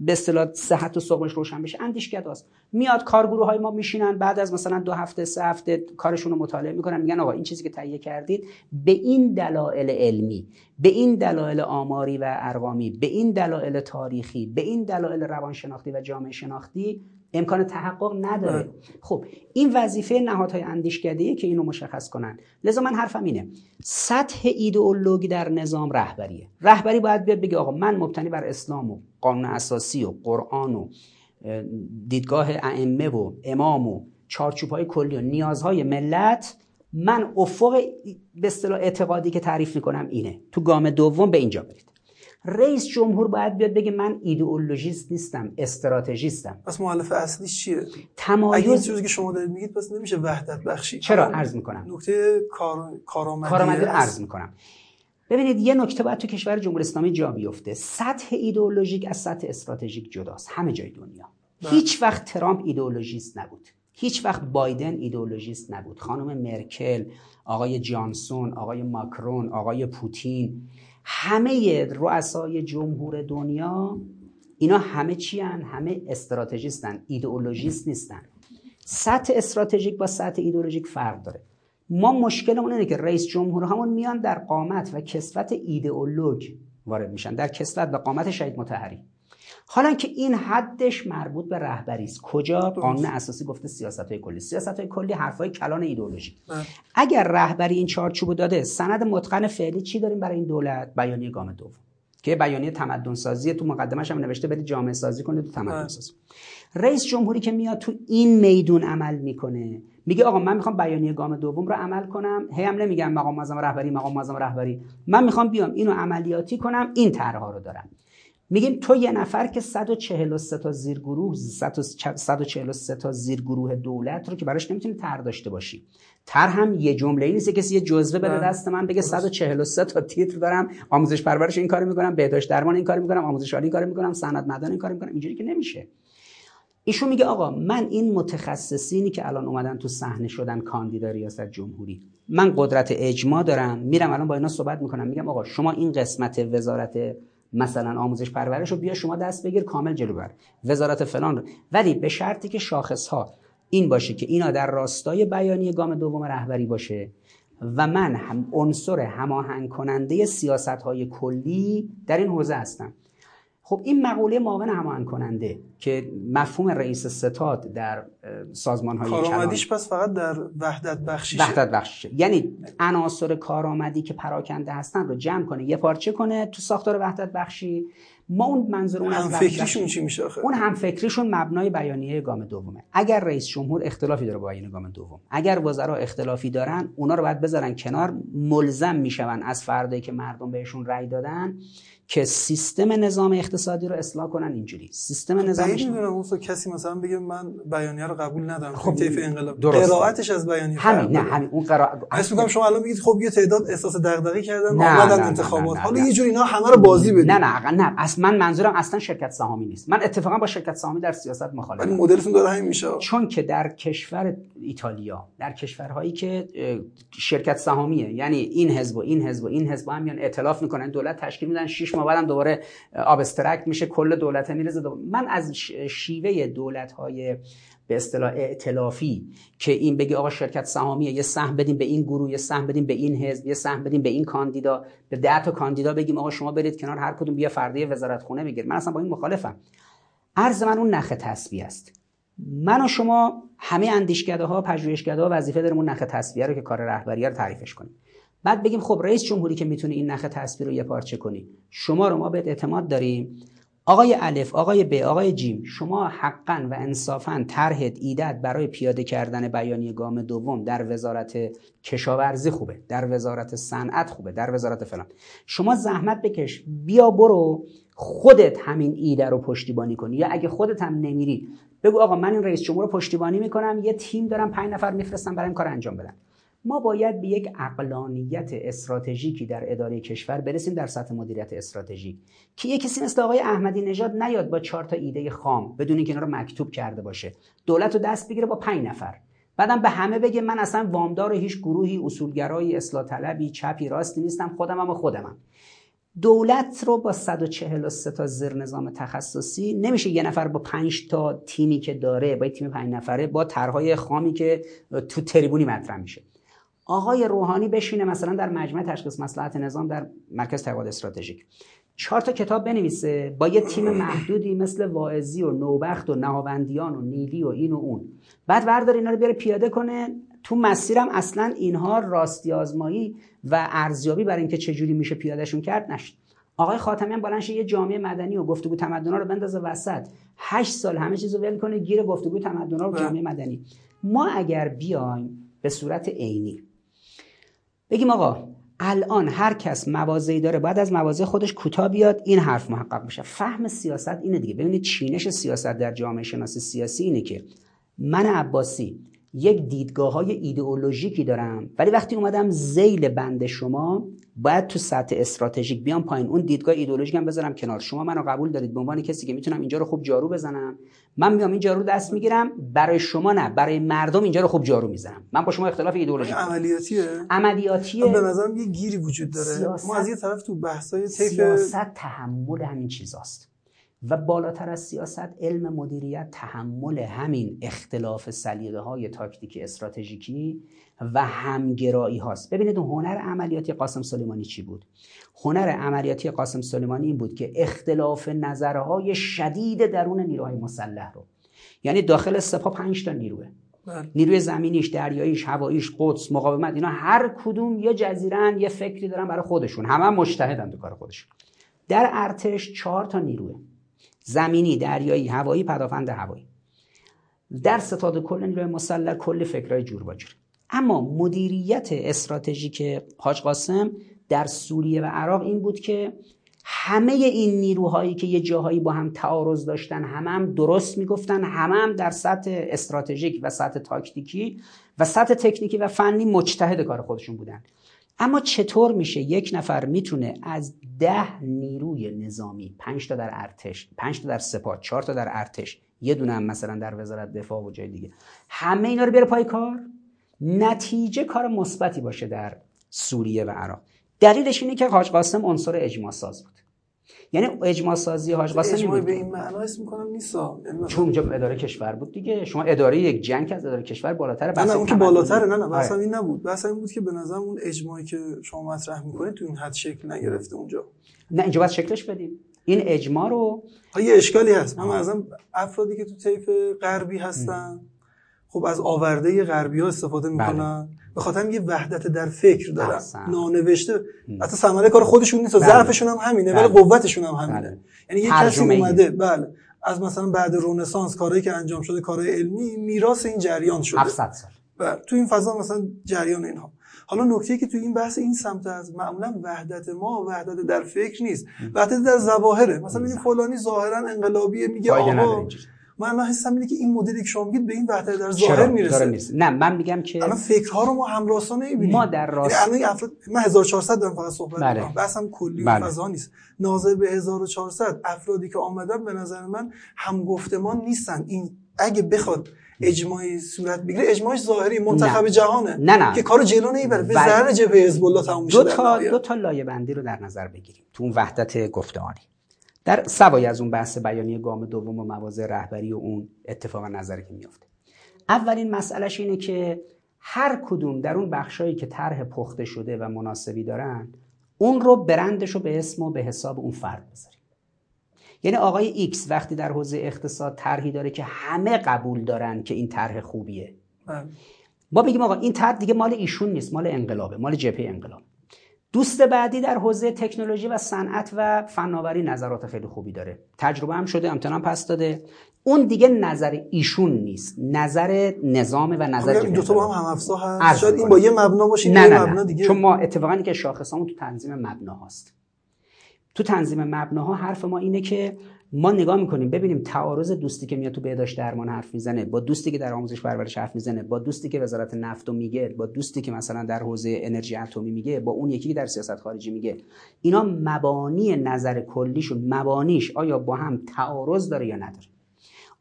به اصطلاح صحت و سقمش روشن بشه؟ اندیشکداست میاد کارگروه های ما میشینن بعد از مثلا دو هفته سه هفته کارشون رو مطالعه می‌کنن میگن آقا این چیزی که تهیه کردید به این دلایل علمی به این دلایل آماری و ارقامی به این دلایل تاریخی به این دلایل روانشناختی و جامعه شناختی امکان تحقق نداره. خب این وظیفه نهادهای اندیشکده‌ای که اینو مشخص کنن. لذا من حرفم اینه سطح ایدئولوژی در نظام رهبریه. رهبری باید بیاد بگه آقا من مبتنی بر اسلام و قانون اساسی و قرآن و دیدگاه ائمه و امام و چارچوب‌های کلی و نیازهای ملت من افق به اصطلاح اعتقادی که تعریف می‌کنم اینه. تو گام دوم به اینجا برید. رئیس جمهور باید بیاد بگه من ایدئولوژیست نیستم استراتژیستم. پس مؤلفه اصلیش چیه؟ تمایز این چیزی که شما دارید میگید پس نمیشه وحدت بخشی. چرا؟ عرض می‌کنم. نکته کار کارآمدی کارآمدی عرض می‌کنم. ببینید یه نکته باید تو کشور جمهوری اسلامی جا بیفته. سطح ایدئولوژیک از سطح استراتژیک جداست. همه جای دنیا. بله. هیچ وقت ترامپ ایدئولوژیست نبود. هیچ وقت بایدن ایدئولوژیست نبود. خانم مرکل آقای جانسون آقای ماکرون آقای پوتین همه رؤسای جمهور دنیا اینا همه چی هن؟ همه استراتژیستن ایدئولوژیست نیستن. سطح استراتژیک با سطح ایدئولوژیک فرق داره. ما مشکلمون اینه که رئیس جمهور همون میان در قامت و کسوت ایدئولوژ وارد میشن. در کسوت و قامت شهید متحری حالا که این حدش مربوط به رهبری است. کجا؟ قانون اساسی گفته سیاست های کلی. سیاست های کلی حرفای کلان ایدئولوژی. بله. اگر رهبری این چارچوب داده سند متقن فعلی چی داریم برای این دولت؟ بیانیه گام دوم. که بیانیه تمدن سازی تو مقدمش هم نوشته برید جامعه سازی کنید تو تمدن بله. سازی رئیس جمهوری که میاد تو این میدون عمل می‌کنه. میگه آقا من می‌خوام بیانیه گام دوم رو عمل کنم. هی هم نمیگم مقام معظم رهبری مقام معظم رهبری. من می‌خوام بیام اینو عملیاتی کنم این طرحها رو دارم. میگیم تو یه نفر که 143 تا زیرگروه 143 تا زیرگروه دولت رو که براش نمی‌تونی تر داشته باشی. تر هم یه جمله ای نیست کسی یه جزوه بده بله. دست من بگه 143 تا تیتر دارم آموزش پرورش این کارو می‌کنم بهداشت درمان این کارو می‌کنم آموزش عالی این کارو می‌کنم سند مدن این کارو می‌کنم. اینجوری که نمیشه. ایشون میگه آقا من این متخصصینی که الان اومدن تو صحنه شدن کاندیدا ریاست جمهوری من قدرت اجماع دارم میرم الان با اینا صحبت می‌کنم. میگم آقا شما این قسمت وزارت مثلا آموزش پرورش رو بیا شما دست بگیر کامل جلو بر وزارت فلان رو. ولی به شرطی که شاخص ها این باشه که اینا در راستای بیانیه گام دوم رهبری باشه و من هم عنصر هماهنگ کننده سیاست های کلی در این حوزه هستم. خب این مقوله معاون همان کننده که مفهوم رئیس ستاد در سازمان های کارآمدیش پس فقط در وحدت بخشیشه. وحدت بخشیشه. یعنی عناصر کارآمدی که پراکنده هستن رو جمع کنه یه پارچه کنه تو ساختار وحدت بخشی. ما اون منظور اون از فکریشون چی میشه آخه؟ اون هم فکریشون مبنای بیانیه گام دومه. اگر رئیس جمهور اختلافی داره با بیانیه گام دوم اگر وزرا اختلافی دارن اونا رو باید بذارن کنار ملزم میشون از فردایی که مردم بهشون رأی دادن. که سیستم نظام اقتصادی رو اصلاح کنن اینجوری. سیستم نظام می‌دونم کسی مثلا بگه من بیانیه رو قبول ندارم خب طیف انقلاب. قرائتش از بیانیه همین نه همین اون قرائت حس میگم شما الان میگید خب یه تعداد احساس دغدغه کردن اومدن انتخابات. حالا یه جوری اینا همه رو بازی بدید. نه نه نه. اصلا من منظورم اصلا شرکت سهامی نیست. من اتفاقا با شرکت سهامی در سیاست مخالفم. ولی مدلتون داره همین میشه. چون که در کشور ایتالیا در کشورهایی که شرکت سهامیه. یعنی این حزب و این حزب و این حزب هم میان ائتلاف می‌کنن دولت تشکیل میدن 6 بعدم دوباره آبسترکت میشه کل دولت میرزه من از شیوه دولت های به اصطلاح ائتلافی که این بگه آقا شرکت سهامیه یه سهم بدیم به این گروه یه سهم بدیم به این حزب یه سهم بدیم به این کاندیدا به 10 تا کاندیدا بگیم آقا شما برید کنار هر کدوم بیا فرده وزارت خونه بگیر. من اصلا با این مخالفم. عرض من اون نخ تسبیح است. من و شما همه اندیشکده ها پژوهشکده ها وظیفه داریم اون نخ تسبیح رو که کار رهبری رو تعریفش کنیم. بعد بگیم خب رئیس جمهوری که می‌تونه این نخ تصویر رو یه پارچه کنی. شما رو ما بهت اعتماد داریم. آقای الف آقای ب آقای جیم شما حقا و انصافا طرحت ایدت برای پیاده کردن بیانیه گام دوم در وزارت کشاورزی خوبه در وزارت صنعت خوبه در وزارت فلان. شما زحمت بکش بیا برو خودت همین ایده رو پشتیبانی کنی. یا اگه خودت هم نمیری بگو آقا من این رئیس جمهور رو پشتیبانی می‌کنم یه تیم دارم پنج نفر میفرستم برای این کار انجام بدن. ما باید به یک اقلانیت استراتژیکی در اداره کشور برسیم در سطح مدیریت استراتژیک. که یه کسی مثل آقای احمدی نژاد نیاد با چهار تا ایده خام بدون اینکه اینا رو مکتوب کرده باشه. دولت رو دست بگیره با پنج نفر. بعدم به همه بگه من اصلا وامدار هیچ گروهی اصولگرایی اصلاح طلبی چپی راستی نیستم خودم هم خودمم. دولت رو با 143 تا زیر نظام تخصصی نمیشه یه نفر با 5 تا تیمی که داره با تیم 5 نفره با طرحهای خامی که تو تریبونی مطرح میشه. آقای روحانی بشینه مثلا در مجمع تشخیص مصلحت نظام در مرکز تقاعد استراتژیک. چهار تا کتاب بنویسه با یه تیم محدودی مثل واعظی و نوبخت و نهاوندیان و نیلی و این و اون. بعد وردار اینا رو بیاره پیاده کنه. تو مسیرم اصلا اینها راستی آزمایی و ارزیابی برای اینکه چجوری میشه پیادهشون کرد نشد. آقای خاتمی هم بلنش یه جامعه مدنی و گفتگو تمدن رو بندازه وسط. هشت سال همه چیزو ول کنه گیر گفتگو تمدن رو بله. جامعه مدنی. ما اگر بیایم به صورت عینی بگیم آقا الان هر کس موازی داره باید از موازی خودش کوتاه بیاد این حرف محقق بشه فهم سیاست اینه دیگه. ببینید چینش سیاست در جامعه شناسی سیاسی اینه که من عباسی یک دیدگاه های ایدئولوژیکی دارم. ولی وقتی اومدم زیل بند شما باید تو سطح استراتژیک بیام پایین. اون دیدگاه ایدئولوژیک هم بذارم کنار. شما منو قبول دارید به عنوان کسی که می‌تونم اینجا رو خوب جارو بزنم. من میام این جارو دست می‌گیرم. برای شما نه برای مردم اینجا رو خوب جارو می‌زنم. من با شما اختلاف ایدئولوژی عملیاتیه. عملیاتیه. به نظرم یه گیری وجود داره. ما از یه طرف تو بحثای سیاست تحمل همین چیزاست. و بالاتر از سیاست علم مدیریت تحمل همین اختلاف سلیقه های تاکتیکی استراتژیکی و همگرایی هاست. ببینید هنر عملیاتی قاسم سلیمانی چی بود؟ هنر عملیاتی قاسم سلیمانی این بود که اختلاف نظرهای شدید درون نیروهای مسلح رو. یعنی داخل سپاه پنج تا نیروه. بله. نیروی زمینیش دریاییش هواییش قدس مقاومت اینا هر کدوم یه جزیرن یه فکری دارن برای خودشون. همه هم مجتهدن تو کار خودشون. در ارتش چهار تا نیروه. زمینی دریایی هوایی پدافند هوایی. در ستاد کل نیروی مسلح کل فکرهای جور با جور اما مدیریت استراتژیک حاج قاسم در سوریه و عراق این بود که همه این نیروهایی که یه جاهایی با هم تعارض داشتن همه هم درست می‌گفتن همه هم در سطح استراتژیک و سطح تاکتیکی و سطح تکنیکی و فنی مجتهد کار خودشون بودن. اما چطور میشه یک نفر می‌تونه از ده نیروی نظامی پنج تا در ارتش پنج تا در سپاه چهار تا در ارتش یه دونه هم مثلا در وزارت دفاع و جای دیگه همه اینا رو بیاره پای کار؟ نتیجه کار مثبتی باشه در سوریه و عراق. دلیلش اینه که حاج قاسم عنصر اجماع ساز بود. یعنی اجماع سازی حاج قاسم اجماع به این معنا اسم می‌کنم نیستا. چون اونجا اداره کشور بود دیگه. شما اداره یک جنگ از اداره کشور بالاتر بس نه اون که بالاتره. نه نه بحث آره. این نبود. بحث این بود که به نظر اون اجماعی که شما مطرح می‌کنید تو این حد شکل نگرفته اونجا. نه اینجا باید شکلش بدیم. این اجماع رو یه اشکالی هست. من از افرادی که تو طیف غربی هستن خب از آورده غربی ها استفاده بله. می‌کنن. به خاطر یه وحدت در فکر دارن. نانوشته حتی ثمره کار خودشون نیست. بله. ظرفشون هم همینه ولی بله. قوتشون هم همینه. بله. یعنی یه کسی اومده بله. از مثلا بعد رونسانس کاری که انجام شده کارهای علمی میراث این جریان شده. 700 سال. بله. تو این فضا مثلا جریان اینها. حالا نکته که تو این بحث این سمت از معمولا وحدت ما وحدت در فکر نیست. وحدت در ظواهره. مثلا این فلانی ظاهرا انقلابیه میگه آقا من حسم اینه که این مدلی که شما میگید به این وحدت در ظاهر می‌رسه. نه من میگم که الان فکرها رو ما همراسا نمی‌بینیم. ما در یعنی راست یعنی افراد من 1400 دارم فقط صحبت بله. می‌کنم. بحثم کلی بله. فضا نیست. ناظر به 1400 افرادی که آمدن به نظر من هم گفتمان نیستن. این اگه بخواد اجماعی صورت بگیره اجماعش ظاهری منتخب جهانه. نه نه. که کارو جلو نمی‌بره. به ضرر جبهه حزب الله تموم میشه دو تا دو تا لایه بندی رو در نظر بگیریم. تو اون وحدت گفتمانی در سوای از اون بحث بیانی گام دوم و مواضع رهبری و اون اتفاق نظری که میافته. اولین مسئلهش اینه که هر کدوم در اون بخشایی که طرح پخته شده و مناسبی دارن اون رو برندش رو به اسم و به حساب اون فرد بذاریم. یعنی آقای ایکس وقتی در حوزه اقتصاد طرحی داره که همه قبول دارن که این طرح خوبیه. بله. ما بگیم آقا این طرح دیگه مال ایشون نیست مال انقلابه مال جبهه انقلاب. دوست بعدی در حوزه تکنولوژی و صنعت و فناوری نظرات خیلی خوبی داره. تجربه هم شده امتحان پس داده. اون دیگه نظر ایشون نیست. نظر نظام و نظر دو تا با هم هم افزا هست. شاید این با یه مبنا باشه نه نه, مبنا دیگه. چون ما اتفاقا که شاخصامون تو تنظیم مبنا هاست تو تنظیم مبناها حرف ما اینه که ما نگاه می‌کنیم ببینیم تعارض دوستی که میاد تو بهداشت درمان حرف می‌زنه با دوستی که در آموزش پرورش حرف می‌زنه با دوستی که وزارت نفت میگه با دوستی که مثلا در حوزه انرژی اتمی میگه با اون یکی که در سیاست خارجی میگه. اینا مبانی نظر کلیشون مبانیش آیا با هم تعارض داره یا نداره؟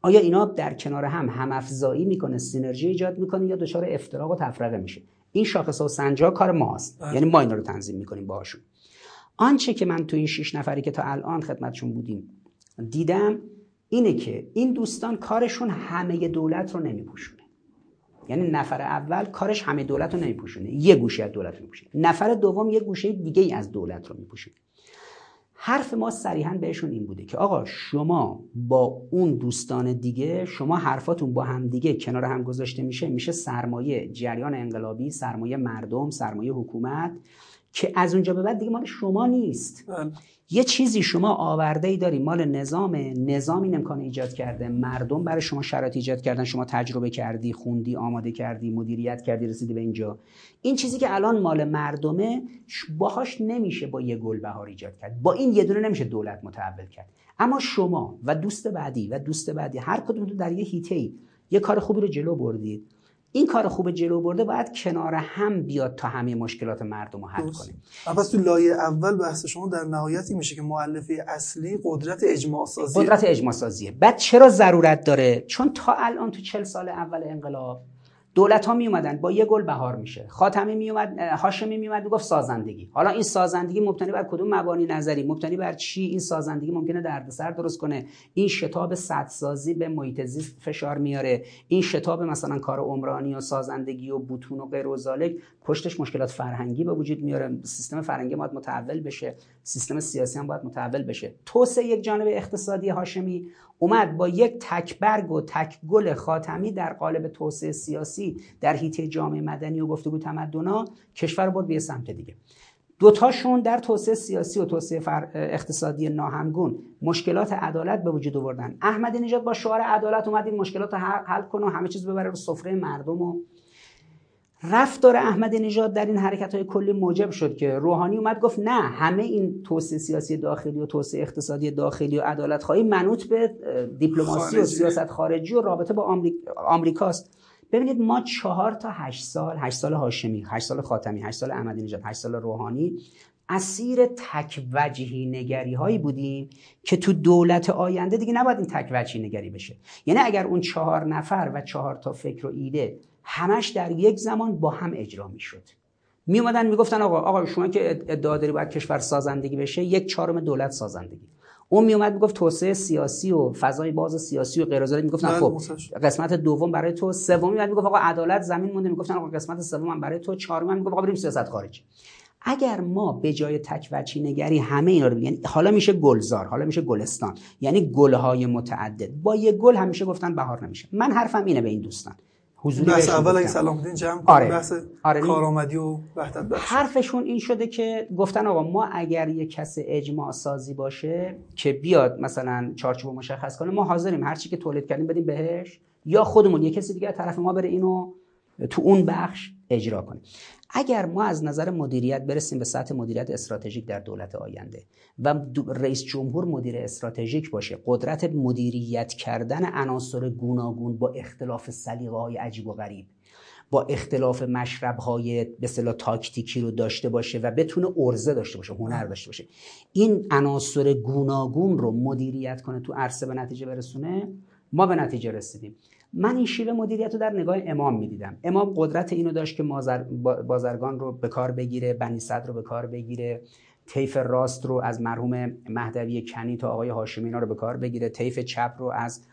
آیا اینا در کنار هم هم افزایی می‌کنه سینرژی ایجاد می‌کنه یا دچار افتراق و تفرقه میشه؟ این شاخص و سنجا کار ماست. بله. یعنی ما اینا رو تنظیم می‌کنیم باهاشون. آنچه که من تو این شش نفری که تا الان خدمتشون بودیم دیدم اینه که این دوستان کارشون همه دولت رو نمیپوشونه. یعنی نفر اول کارش همه دولت رو نمیپوشونه. یه گوشه از دولت رو میپوشونه. نفر دوم یه گوشه دیگه ای از دولت رو میپوشونه. حرف ما صریحا بهشون این بوده که آقا شما با اون دوستان دیگه شما حرفاتون با هم دیگه کنار هم گذاشته میشه میشه سرمایه جریان انقلابی سرمایه مردم سرمایه حکومت که از اونجا به بعد دیگه مال شما نیست. یه چیزی شما آورده ای داری. مال نظام نظام این امکان ایجاد کرده. مردم برای شما شرایط ایجاد کردن. شما تجربه کردی خوندی آماده کردی مدیریت کردی رسیدی به اینجا. این چیزی که الان مال مردمه باهاش نمیشه با یه گل بهار ایجاد کرد. با این یه دونه نمیشه دولت متحول کرد. اما شما و دوست بعدی و دوست بعدی هر کدوم در یه هیته یه کار خوبی رو جلو بردید. این کار خوب جلو برده باید کنار هم بیاد تا همه مشکلات مردم رو حل کنه پس تو لایه اول بحث شما در نهایتی میشه که مؤلفه اصلی قدرت اجماع سازیه قدرت اجماع سازیه بعد چرا ضرورت داره؟ چون تا الان تو چل سال اول انقلاب دولت ها می اومدن با یه گل بهار میشه. خاتمی می اومد هاشمی می اومد می‌گفت سازندگی. حالا این سازندگی مبتنی بر کدوم مبانی نظری؟ مبتنی بر چی این سازندگی ممکنه دردسر درست کنه؟ این شتاب سازی به محیط زیست فشار میاره. این شتاب مثلا کار عمرانی و سازندگی و بوتون و غیر و پشتش مشکلات فرهنگی به وجود میاره. سیستم فرهنگی باید متحول بشه. سیستم سیاسی هم باید متحول بشه. توسعه یک جانب اقتصادی هاشمی اومد با یک تکبرگ و تکگل خاتمی در قالب توسعه سیاسی در حیطه جامعه مدنی و گفتگو تمدنا کشور بود به سمت دیگه. دوتاشون در توسعه سیاسی و توسعه اقتصادی ناهمگون مشکلات عدالت به وجود آوردن. احمدی نژاد با شعار عدالت اومد این مشکلات رو حل کنه و همه چیز ببره رو سفره مردم و رفتار احمد نژاد در این حرکت های کلی موجب شد که روحانی اومد گفت نه همه این توسعه سیاسی داخلی و توسعه اقتصادی داخلی و عدالت خواهی منوط به دیپلماسی و سیاست خارجی و رابطه با آمریکاست. ببینید ما چهار تا هشت سال هشت سال هاشمی هشت سال خاتمی هشت سال احمدی نژاد هشت سال روحانی اسیر تک وجهی نگری هایی بودیم که تو دولت آینده دیگه نباید این تک وجهی نگری بشه. یعنی اگر اون چهار نفر و چهار تا فکر و ایده همش در یک زمان با هم اجرا می‌شد. می اومدن می‌گفتن آقا آقا شما که ادعا داری باید کشور سازندگی بشه یک چهارم دولت سازندگی. اون می اومد می‌گفت توسعه سیاسی و فضای باز سیاسی و غیر می‌گفتن بله، خب قسمت دوم برای تو سومی بعد می‌گفت آقا عدالت زمین مونده. می‌گفتن آقا قسمت سوم برای تو چهارم می‌گفت آقا بریم سیاست خارجی. اگر ما به جای تک نگری همه اینا رو بگن حالا میشه گلزار حالا میشه گلستان. یعنی گلهای متعدد. با یه گل همیشه گفتن بهار نمیشه. من حرفم اینه به این دوستان. حضوری بحث اول اگه سلام بدین جمع آره. بحث آره. کارآمدی و وحدت بخش حرفشون این شده که گفتن آقا ما اگر یه کس اجماع سازی باشه که بیاد مثلا چارچوب مشخص کنه ما حاضریم هر چی که تولید کردیم بدیم بهش یا خودمون یه کسی دیگه طرف ما بره اینو تو اون بخش اجرا کنه اگر ما از نظر مدیریت برسیم به سطح مدیریت استراتژیک در دولت آینده و رئیس جمهور مدیر استراتژیک باشه قدرت مدیریت کردن عناصر گوناگون با اختلاف سلیقه های عجیب و غریب با اختلاف مشرب های به تاکتیکی رو داشته باشه و بتونه ارزه داشته باشه هنر داشته باشه این عناصر گوناگون رو مدیریت کنه تو عرصه به نتیجه برسونه؟ ما به نتیجه رسیدیم. من این شیوه مدیریت رو در نگاه امام می‌دیدم. امام قدرت اینو داشت که بازرگان رو به کار بگیره بنی صدر رو به کار بگیره طیف راست رو از مرحوم مهدوی کنی تا آقای هاشمی رو به کار بگیره طیف چپ رو از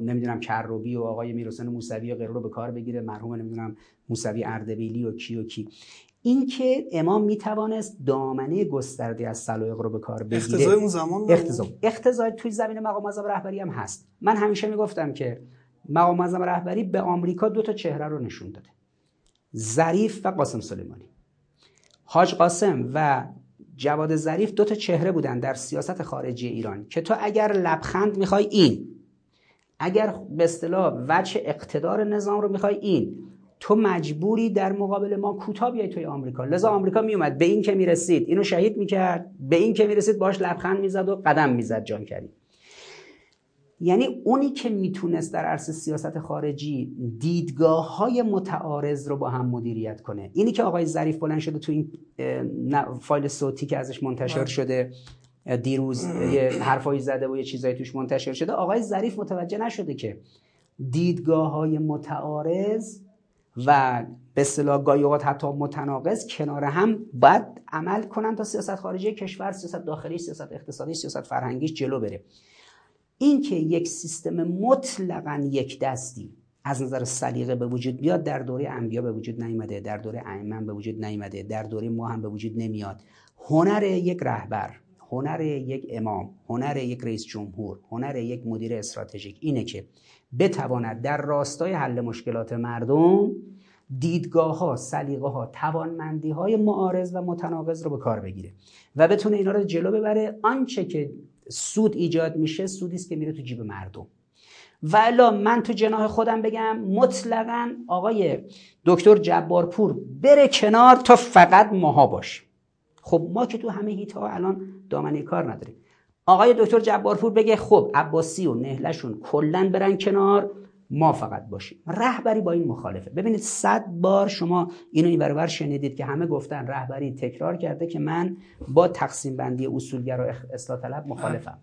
نمی‌دونم کروبی و آقای میرحسین موسوی و غیره رو به کار بگیره مرحوم نمی‌دونم موسوی اردبیلی و کی و کی. این که امام می‌توانست دامنه گسترده از سلایق رو به کار بگیره. اختزای اون زمان اختزای توی زمین مقام رهبری هم هست. من همیشه می‌گفتم که مقام معظم رهبری به آمریکا دو تا چهره رو نشون داده. ظریف و قاسم سلیمانی. حاج قاسم و جواد ظریف دو تا چهره بودن در سیاست خارجی ایران که تو اگر لبخند می‌خوای این اگر به اصطلاح وجه اقتدار نظام رو می‌خوای این تو مجبوری در مقابل ما کوتاه بیای توی آمریکا. لذا آمریکا میومد به این که می‌رسید اینو شهید می‌کرد. به این که می‌رسید باش لبخند می‌زد و قدم می‌زد جان کریم یعنی اونی که می‌تونست در عرصه سیاست خارجی دیدگاه های متعارض رو با هم مدیریت کنه. اینی که آقای ظریف بلند شده تو این فایل صوتی که ازش منتشر بله. شده دیروز یه حرفایی زده و یه چیزایی توش منتشر شده آقای ظریف متوجه نشده که دیدگاه های متعارض و به اصطلاح گاهی حتی متناقض کنار هم باید عمل کنن تا سیاست خارجی کشور سیاست داخلی سیاست اقتصادی سیاست فرهنگیش جلو بره. این که یک سیستم مطلقا یک دستی از نظر سلیقه به وجود بیاد در دوره انبیا به وجود نیامده در دوره ائمه به وجود نیامده در دوره ما هم به وجود نمیاد. هنر یک رهبر هنر یک امام هنر یک رئیس جمهور هنر یک مدیر استراتژیک اینه که بتواند در راستای حل مشکلات مردم دیدگاه ها سلیقه ها توانمندی های معارض و متناقض رو به کار بگیره و بتونه اینا رو جلو ببره. آنچه که سود ایجاد میشه سودی است که میره تو جیب مردم. و الا من تو جناح خودم بگم مطلقا آقای دکتر جبارپور بره کنار تا فقط ماها باشه. خب ما که تو همه هیت ها الان دامنه کار نداریم. آقای دکتر جبارپور بگه خب عباسی و نهلشون کلا برن کنار ما فقط باشیم. رهبری با این مخالفه. ببینید صد بار شما اینو این برابر شنیدید که همه گفتن رهبری تکرار کرده که من با تقسیم بندی اصولگرا اصلاح طلب مخالفم.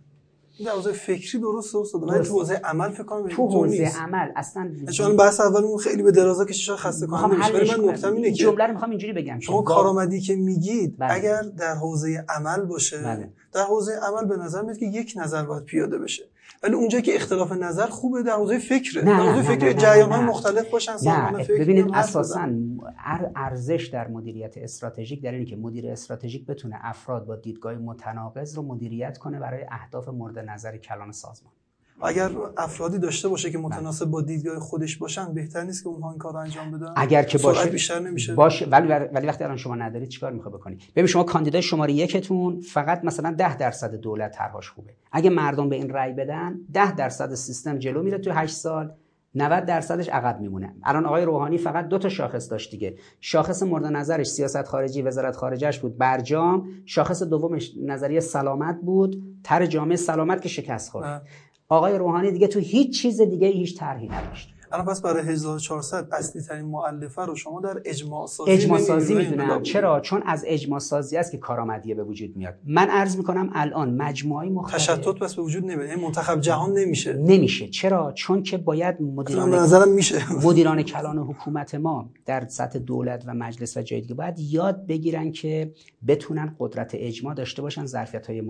در حوزه فکری درست استاد ولی تو حوزه عمل فکر کنم تو حوزه عمل اصلا چون بحث اولمون خیلی به درازا کشیش خسته کننده میشه. ولی من نکتم اینه که جمله رو می‌خوام اینجوری بگم شما کارآمدی که میگید بله. اگر در حوزه عمل باشه بله. در حوزه عمل به نظر میاد که یک نظر باید پیاده بشه. ولی اونجا که اختلاف نظر خوبه در حوزه فکره. در حوزه فکر جریان های مختلف باشن نه فکر ببینید اساسا ارزش در مدیریت استراتژیک در اینه که مدیر استراتژیک بتونه افراد با دیدگاه متناقض رو مدیریت کنه برای اهداف مورد نظر کلان سازمان. اگر افرادی داشته باشه که متناسب با دیدگاه خودش باشن بهتر نیست که اونها این کار انجام بدن؟ اگر که باشه بیشتر نمیشه؟ باشه. ولی ولی وقتی الان شما ندارید چیکار می‌خواد بکنی؟ ببین شما کاندیدای شماره یکتون فقط مثلا 10 درصد دولت طرحش خوبه. اگه مردم به این رأی بدن 10 درصد سیستم جلو میره تو 8 سال 90 درصدش عقب میمونه. الان آقای روحانی فقط دو تا شاخص داشت دیگه. شاخص مورد نظرش سیاست خارجی وزارت خارجهش بود. برجام شاخص دومش نظریه سلامت بود. تر جامعه سلامت که شکست خورد. آقای روحانی دیگه تو هیچ چیز دیگه هیچ طرحی نداشت. الان پس برای 1400 اصلی ترین مؤلفه رو شما در اجماع سازی اجماع سازی می‌دونم چرا؟ چون از اجماع سازی است که کارآمدی به وجود میاد. من عرض می‌کنم الان مجموعه مختلف تشتت بس به وجود نمیاد. یعنی منتخب جهان نمیشه. نمیشه. چرا؟ چون که باید مدیران نظرم میشه. مدیران کلان حکومت ما در سطح دولت و مجلس و جای دیگه باید یاد بگیرن که بتونن قدرت اجماع داشته باشن ظرفیت های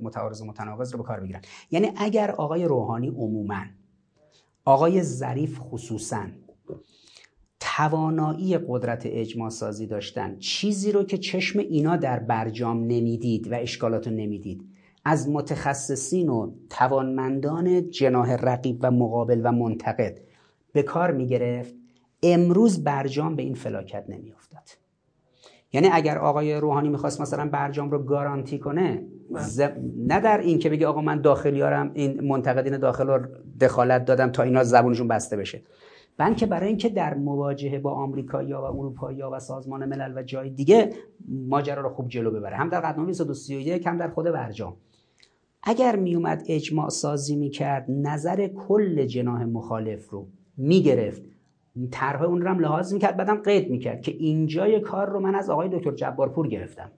متعارض و متناقض رو به کار بگیرن. یعنی اگر آقای روحانی عموما آقای ظریف خصوصا توانایی قدرت اجماع سازی داشتن. چیزی رو که چشم اینا در برجام نمی‌دید و اشکالات رو نمی‌دید. از متخصصین و توانمندان جناه رقیب و مقابل و منتقد به کار می‌گرفت. امروز برجام به این فلاکت نمیافتد یعنی اگر آقای روحانی می‌خواست مثلا برجام رو گارانتی کنه نه در این که بگه آقا من داخلیارم این منتقدین داخل رو دخالت دادم تا اینا زبونشون بسته بشه. بلکه برای اینکه در مواجهه با آمریکایی‌ها و اروپایی‌ها و سازمان ملل و جای دیگه ماجرا رو خوب جلو ببره. هم در قدنامه 231 هم در خود برجام. اگر میومد اجماع سازی می‌کرد نظر کل جناح مخالف رو می‌گرفت. طرح اون رو هم لحاظ می‌کرد بعدم قید می‌کرد که اینجای کار رو من از آقای دکتر جبارپور گرفتم.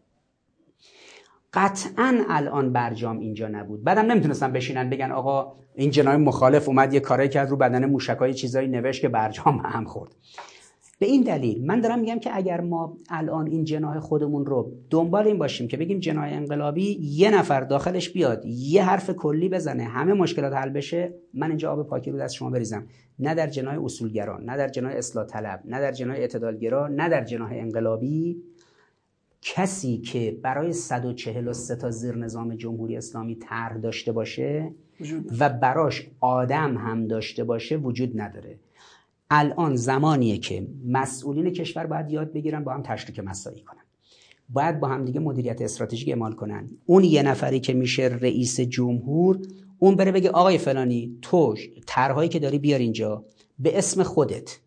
قطعا الان برجام اینجا نبود. بعدم نمی‌تونستن بشینن بگن آقا این جنای مخالف اومد یه کاری کرد رو بدن موشکای چیزایی نوشت که برجام هم خورد. به این دلیل من دارم میگم که اگر ما الان این جناه خودمون رو دنبال این باشیم که بگیم جناه انقلابی یه نفر داخلش بیاد یه حرف کلی بزنه همه مشکلات حل بشه من اینجا آب پاکی رو دست شما بریزم. نه در جناه اصولگرا نه در جناه اصلاح طلب نه در جناه اعتدالگرا نه در جناه انقلابی کسی که برای 143 تا زیر نظام جمهوری اسلامی طرح داشته باشه و براش آدم هم داشته باشه وجود نداره. الان زمانیه که مسئولین کشور باید یاد بگیرن با هم تشریک مسایی کنن. باید با هم دیگه مدیریت استراتژیک اعمال کنن. اون یه نفری که میشه رئیس جمهور اون بره بگه آقای فلانی تو طرحهایی که داری بیار اینجا به اسم خودت.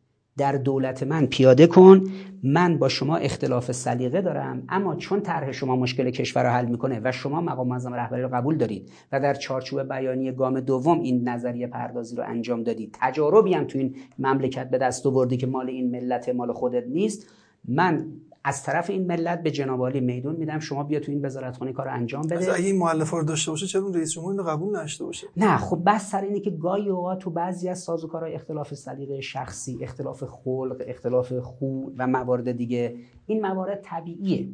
در دولت من پیاده کن. من با شما اختلاف سلیقه دارم. اما چون طرح شما مشکل کشور رو حل می‌کنه و شما مقام معظم رهبری رو قبول دارید و در چارچوب بیانی گام دوم این نظریه پردازی رو انجام دادید تجاربی هم تو این مملکت به دست آوردی که مال این ملت مال خودت نیست من از طرف این ملت به جناب عالی میدون میدم. شما بیا تو این وزارتخونه کار انجام بده. اگه این مؤلفه رو داشته باشه چرا رئیس جمهور اینو قبول نشته باشه؟ نه خب بس سر اینه که گاهی اوقات تو بعضی از سازوکارهای اختلاف سلیقه شخصی اختلاف خلق اختلاف خو و موارد دیگه این موارد طبیعیه.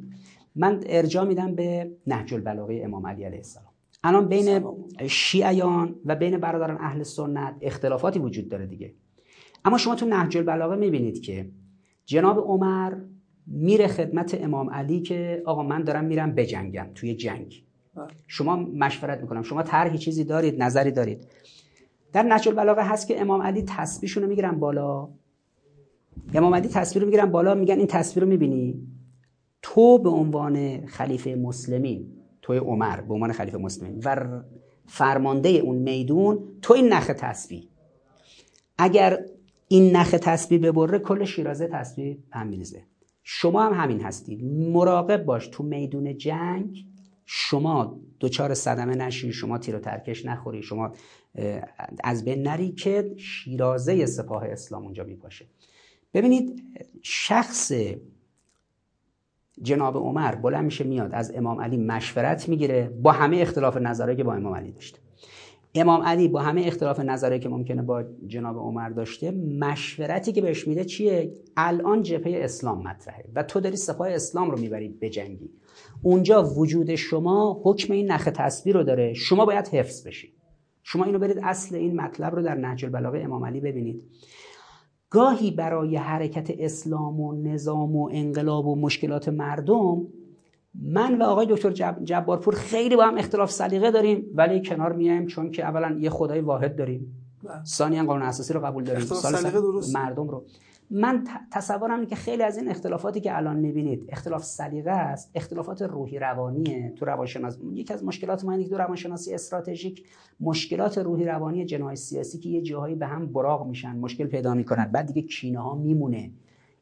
من ارجاع میدم به نهج البلاغه امام علی علیه السلام. الان بین شیعیان و بین برادران اهل سنت اختلافاتی وجود داره دیگه. اما شما تو نهج البلاغه می‌بینید که جناب عمر میره خدمت امام علی که آقا من دارم میرم بجنگم توی جنگ. شما مشورت می‌کنم. شما طرحی چیزی دارید نظری دارید. در نهج البلاغه هست که امام علی تسبیحشون رو می‌گیرن بالا. امام علی تسبیح رو می‌گیرن بالا میگن این تسبیح رو می‌بینی؟ تو به عنوان خلیفه مسلمین توی عمر به عنوان خلیفه مسلمین و فرمانده اون میدون تو این نخ تسبیح اگر این نخ تسبیح ببره کل شیرازه تسبیح هم میریزه شما هم همین هستید مراقب باش تو میدون جنگ. شما دوچار صدمه نشی شما تیر و ترکش نخوری شما از بین نری که شیرازه سپاه اسلام اونجا میپاشه. ببینید شخص جناب عمر بلند میشه میاد از امام علی مشورت می‌گیره با همه اختلاف نظرهایی که با امام علی داشته. امام علی با همه اختلاف نظرهایی که ممکنه با جناب عمر داشته مشورتی که بهش میده چیه؟ الان جبهه اسلام مطرحه و تو داری سپاه اسلام رو می‌بری به جنگی. اونجا وجود شما حکم این نخ تصویر رو داره. شما باید حفظ بشی. شما اینو برید اصل این مطلب رو در نهج البلاغه امام علی ببینید. گاهی برای حرکت اسلام و نظام و انقلاب و مشکلات مردم من و آقای دکتر جب... جبارپور خیلی با هم اختلاف سلیقه داریم ولی کنار میایم چون که اولا یه خدای واحد داریم. بله. ثانیا قانون اساسی رو قبول داریم. مردم رو. من تصورم اینه که خیلی از این اختلافاتی که الان می‌بینید اختلاف سلیقه است اختلافات روحی روانیه تو روانشناسی یکی از مشکلات ما اینه که تو روانشناسی استراتژیک مشکلات روحی روانی جناح سیاسی که یه جاهایی به هم براق میشن مشکل پیدا می‌کنن. بعد دیگه کینه ها میمونه.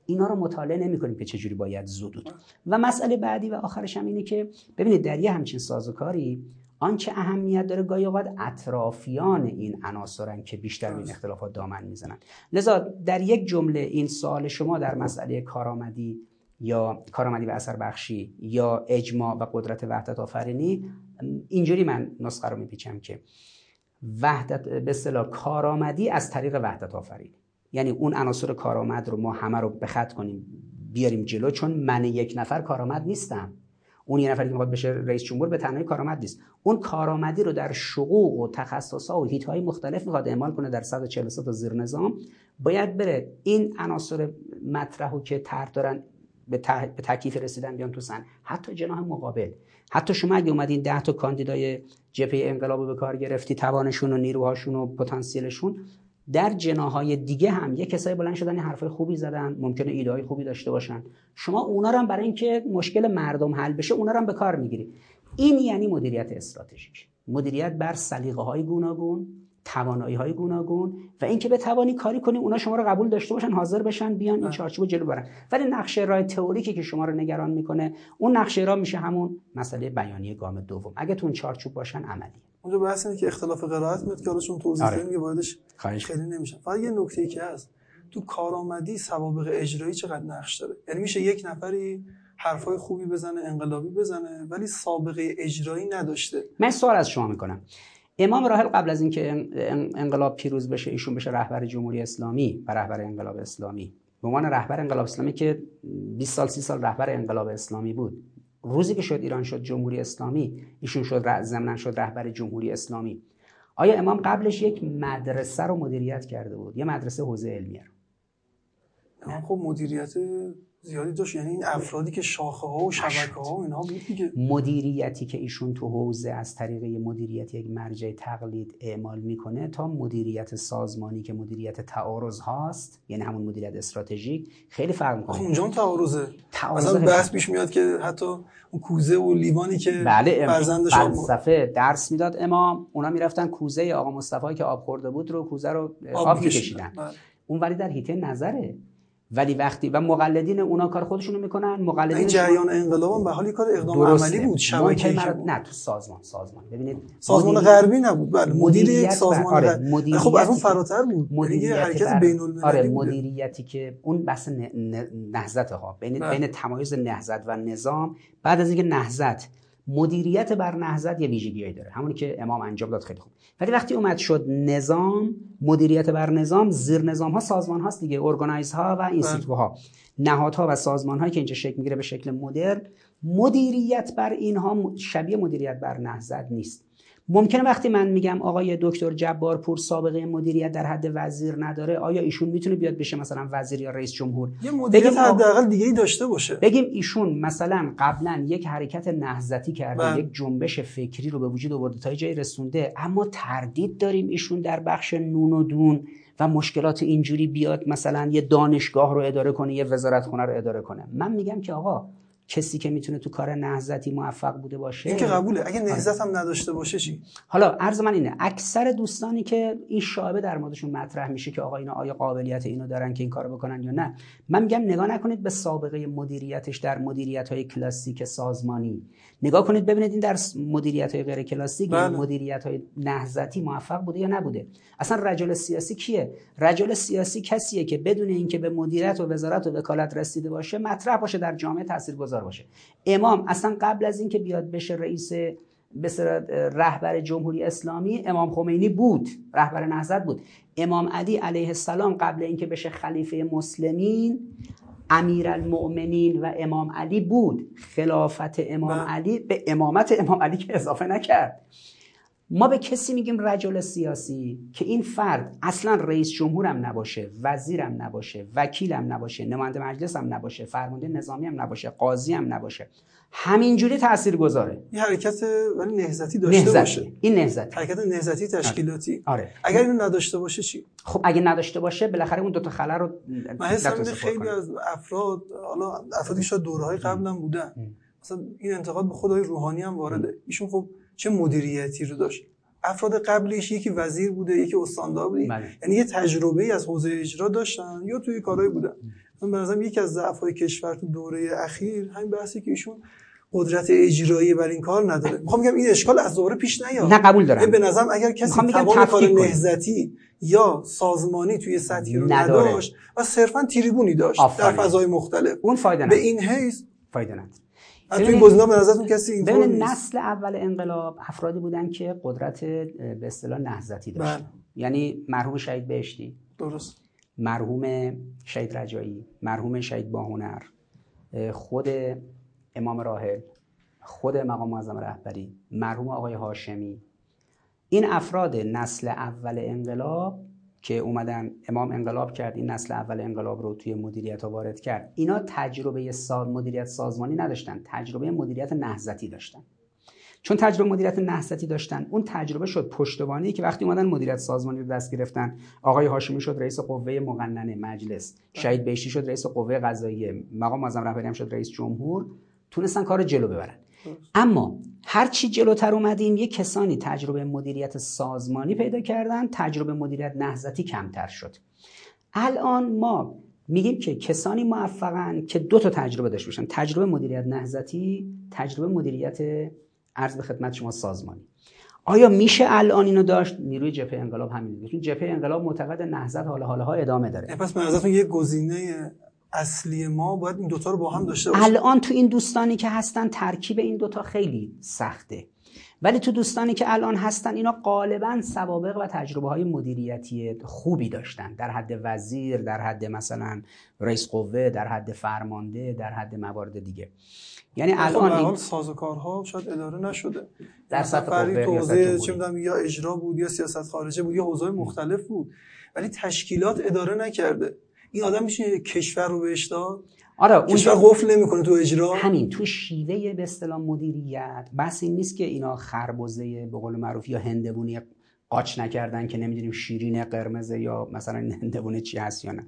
اینا رو مطالعه نمی کنیم که چجوری باید زدود. و مسئله بعدی و آخرش هم اینه که ببینید در یه همچین سازوکاری آنچه اهمیت داره گاهی اوقات اطرافیان این عناصرن که بیشتر این اختلافات دامن می‌زنن. لذا در یک جمله این سوال شما در مسئله کارآمدی یا کارآمدی و اثر بخشی یا اجماع و قدرت وحدت آفرینی اینجوری من نسخه رو میپیچم که وحدت به اصطلاح کارآمدی از طریق وحدت آفرینی یعنی اون عناصر کارآمد رو ما همه رو به خط کنیم بیاریم جلو چون من یک نفر کارآمد نیستم. اون یه نفری که می‌خواد بشه رئیس جمهور به تنهایی کارآمد نیست. اون کارآمدی رو در شقوق و تخصصها و های مختلف می‌خواد اعمال کنه در 143 تا زیر نظام. باید بره این عناصر مطرح که طرح دارن به, به تکلیف رسیدن بیان تو سن حتی جناح مقابل. حتی شما اگه اومدین 10 تا کاندیدای جبهه انقلاب رو به کار گرفتی توانشون و نیروهاشون و پتانسیلشون در جناهای دیگه هم یه کسایی بلند شدن حرفای خوبی زدن ممکنه ایده های خوبی داشته باشن. شما اونا رو هم برای اینکه مشکل مردم حل بشه اونا رو هم به کار می‌گیری این یعنی مدیریت استراتژیک. مدیریت بر سلیقه های گوناگون توانایی های گوناگون و اینکه بتوانی کاری کنی اونا شما رو قبول داشته باشن حاضر بشن بیان این چارچوب جلو برن. ولی نقشه راه تئوریکی که شما رو نگران می‌کنه اون نقشه راه میشه همون مسئله بیانیه گام دوم. اگه تو اون چارچوب باشن عملی اونجا بحث اینه که اختلاف قرائت میاد که حالشون توضیح آره. که واردش خیلی نمیشن فقط یه نکته ای که هست. تو کارآمدی سوابق اجرایی چقدر نقش داره؟ یعنی میشه یک نفری حرفای خوبی بزنه انقلابی بزنه ولی سابقه اجرایی نداشته. من سوال از شما می‌کنم. امام راحل قبل از اینکه انقلاب پیروز بشه ایشون بشه رهبر جمهوری اسلامی و رهبر انقلاب اسلامی. به عنوان رهبر انقلاب اسلامی که 20 سال 30 سال رهبر انقلاب اسلامی بود. روزی که شد ایران شد جمهوری اسلامی ایشون شد ضمن شد رهبر جمهوری اسلامی. آیا امام قبلش یک مدرسه رو مدیریت کرده بود؟ یه مدرسه حوزه علمیه رو. خب مدیریت زیادی داشت. یعنی این افرادی که شاخه ها و شبکه ها و اینها بود دیگه. مدیریتی که ایشون تو حوزه از طریق مدیریت یک مرجع تقلید اعمال می‌کنه تا مدیریت سازمانی که مدیریت تعارض هاست یعنی همون مدیریت استراتژیک خیلی فرق می‌کنه. اونجا تعارضه. مثلا بحث پیش میاد که حتی اون کوزه و لیوانی که بله فلسفه درس می‌داد امام. اونا می‌رفتن کوزه آقا مصطفی که آب خورده بود رو کوزه رو آب, آب میکشیدن. بله. اون ولی در حیطه نظره. ولی وقتی و مقلدین اونا کار خودشونو می‌کنن مقلدین این جریان انقلاب به حالی کار اقدام عملی بود. شبکه نه تو سازمان سازمان. ببینید سازمان غربی نبود. بله مدیر یک سازمان آره مدیریت خب از اون فراتر بود. یعنی مدیریت حرکت بین المللی آره مدیریتی که اون بحث نهضت ها بین بله. بین تمایز نهضت و نظام بعد از اینکه نهضت مدیریت بر نهضت یه ویژگیایی داره. همونی که امام انجام داد خیلی خوب. ولی وقتی اومد شد نظام مدیریت بر نظام زیر نظام ها سازمان هاست دیگه. organize ها و institute ها. نهادها و سازمان هایی که اینجا شکل می‌گیره به شکل مدرن مدیریت بر اینها شبیه مدیریت بر نهضت نیست. ممکنه وقتی من میگم آقای دکتر جبارپور سابقه مدیریت در حد وزیر نداره آیا ایشون می‌تونه بیاد بشه مثلا وزیر یا رئیس جمهور؟ یه مدیریت حداقل دیگه ای داشته باشه. بگیم ایشون مثلا قبلا یک حرکت نهضتی کرده بله. یک جنبش فکری رو به وجود آورده تا جایی رسونده اما تردید داریم ایشون در بخش نون و دون و مشکلات اینجوری بیاد مثلا یه دانشگاه رو اداره کنه یه وزارتخونه رو اداره کنه. من میگم که آقا کسی که می‌تونه تو کار نهضتی موفق بوده باشه؟ این که قبوله. اگه نهضت هم نداشته باشه چی؟ حالا عرض من اینه اکثر دوستانی که این شایبه در موردشون مطرح میشه که آقا اینا آیا قابلیت اینو دارن که این کارو بکنن یا نه من میگم نگاه نکنید به سابقه مدیریتش در مدیریت های کلاسیک سازمانی. نگاه کنید ببینید این در مدیریت های غیر کلاسیک بله. مدیریت های نهضتی موفق بوده یا نبوده. اصلا رجل سیاسی کیه؟ رجل سیاسی کسیه که بدون اینکه به مدیریت و وزارت و وکالت رسیده باشه مطرح باشه در جامعه تاثیرگذار. باشه. امام اصلا قبل از اینکه بیاد بشه رئیس به رهبر جمهوری اسلامی امام خمینی بود رهبر نهضت بود. امام علی علیه السلام قبل اینکه بشه خلیفه مسلمین امیر المؤمنین و امام علی بود. خلافت امام بله. علی به امامت امام علی که اضافه نکرد. ما به کسی میگیم رجل سیاسی که این فرد اصلا رئیس جمهورم نباشه وزیرم نباشه وکیلم نباشه نماینده مجلسم نباشه فرمانده نظامی هم نباشه قاضی هم نباشه همینجوری تاثیر گذاره این حرکت ولی نهزتی داشته نهزتی. باشه. این نهزتی حرکت نهزتی تشکیلاتی. آره. آره. اگر اینو نداشته باشه چی؟ خب اگه نداشته باشه بالاخره اون دو تا خلا رو من خیلی از افراد حالا افرادی شاید دورهای قبلا بودن مثلا این انتقاد به خدای روحانی هم وارده. ایشون خب چه مدیریتی رو داشت. افراد قبلیش یکی وزیر بوده یکی استاندار بوده. بله. یعنی یه تجربه از حوزه اجرا داشتن یا توی کارهای بودن. من به نظرم یکی از ضعف‌های کشور تو دوره اخیر همین بحثی که ایشون قدرت اجرایی بر این کار نداره. می‌خوام بگم این اشکال از دوره پیش نیاد. نه قبول دارم. به نظرم اگر کسی تمام کار نهضتی یا سازمانی توی سطحی رو نداره. نداشت و صرفا تریبونی داشت در فضای مختلف. اون فایده به این حیث فایده نداره. تو این گزینه‌ها به نظرتون کسی اینطور نسل اول انقلاب افرادی بودن که قدرت به اصطلاح نهضتی داشتن. بله. یعنی مرحوم شهید بهشتی درست. مرحوم شهید رجایی مرحوم شهید باهنر خود امام راهل خود مقام معظم رهبری مرحوم آقای هاشمی. این افراد نسل اول انقلاب که اومدن امام انقلاب کرد این نسل اول انقلاب رو توی مدیریت ها وارد کرد. اینا تجربه سا... مدیریت سازمانی نداشتن تجربه مدیریت نهضتی داشتن. چون تجربه مدیریت نهضتی داشتن اون تجربه شد پشتوانی که وقتی اومدن مدیریت سازمانی رو دست گرفتن آقای هاشمی شد رئیس قوه مقننه مجلس شهید بهشتی شد رئیس قوه قضاییه مقام معظم رهبری شد رئیس جمهور تونستن کار جلو ببرن. اما هرچی جلوتر اومدیم یه کسانی تجربه مدیریت سازمانی پیدا کردن تجربه مدیریت نهضتی کمتر شد. الان ما میگیم که کسانی موفقن که دو تا تجربه داشته باشن. تجربه مدیریت نهضتی تجربه مدیریت عرض به خدمت شما سازمانی. آیا میشه الان اینو داشت؟ نیروی جبهه انقلاب همین چون جبهه انقلاب معتقد نهضت حال حالها ادامه داره. پس به یه گزینه اصلی ما باید این دوتا رو با هم داشته باشیم. الان تو این دوستانی که هستن ترکیب این دوتا خیلی سخته. ولی تو دوستانی که الان هستن اینا غالبا سوابق و تجربه های مدیریتی خوبی داشتن. در حد وزیر در حد مثلا رئیس قوه در حد فرمانده در حد موارد دیگه. یعنی خب، الان این سازوکارها شاید اداره نشده. در سطح قوه چه یا اجرا بود یا سیاست خارجه بود یا حوزه مختلف بود. ولی تشکیلات اداره نکرده. این آدم میشه کشور رو بهش داد؟ آره اونجا قفل نمی‌کنه تو اجرا؟ همین تو شیوه به اصطلاح مدیریت. بس این نیست که اینا خربزه به قول معروف یا هندبونی قاچ نکردن که نمی‌دونیم شیرین قرمز یا مثلا هندبونه چی هست یا نه.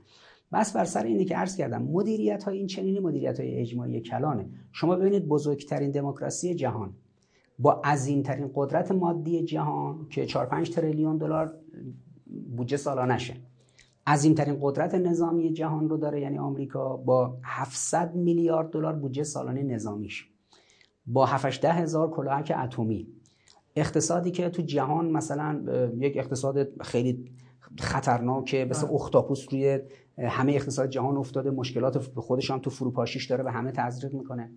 بس بر سر اینه که عرض کردم مدیریت های این چنینی مدیریت های اجماعی کلانه. شما ببینید بزرگترین دموکراسی جهان. با عظیمترین قدرت مادی جهان که 4 5 تریلیون دلار بودجه سالانشه عظیمترین قدرت نظامی جهان رو داره. یعنی آمریکا با 700 میلیارد دلار بودجه سالانه نظامیش. با 7 هزار کلاهک اتمی. اقتصادی که تو جهان مثلا یک اقتصاد خیلی خطرناکه مثل اختاپوس روی همه اقتصاد جهان افتاده. مشکلات خودش هم تو فروپاشیش داره و همه تزریق می‌کنه.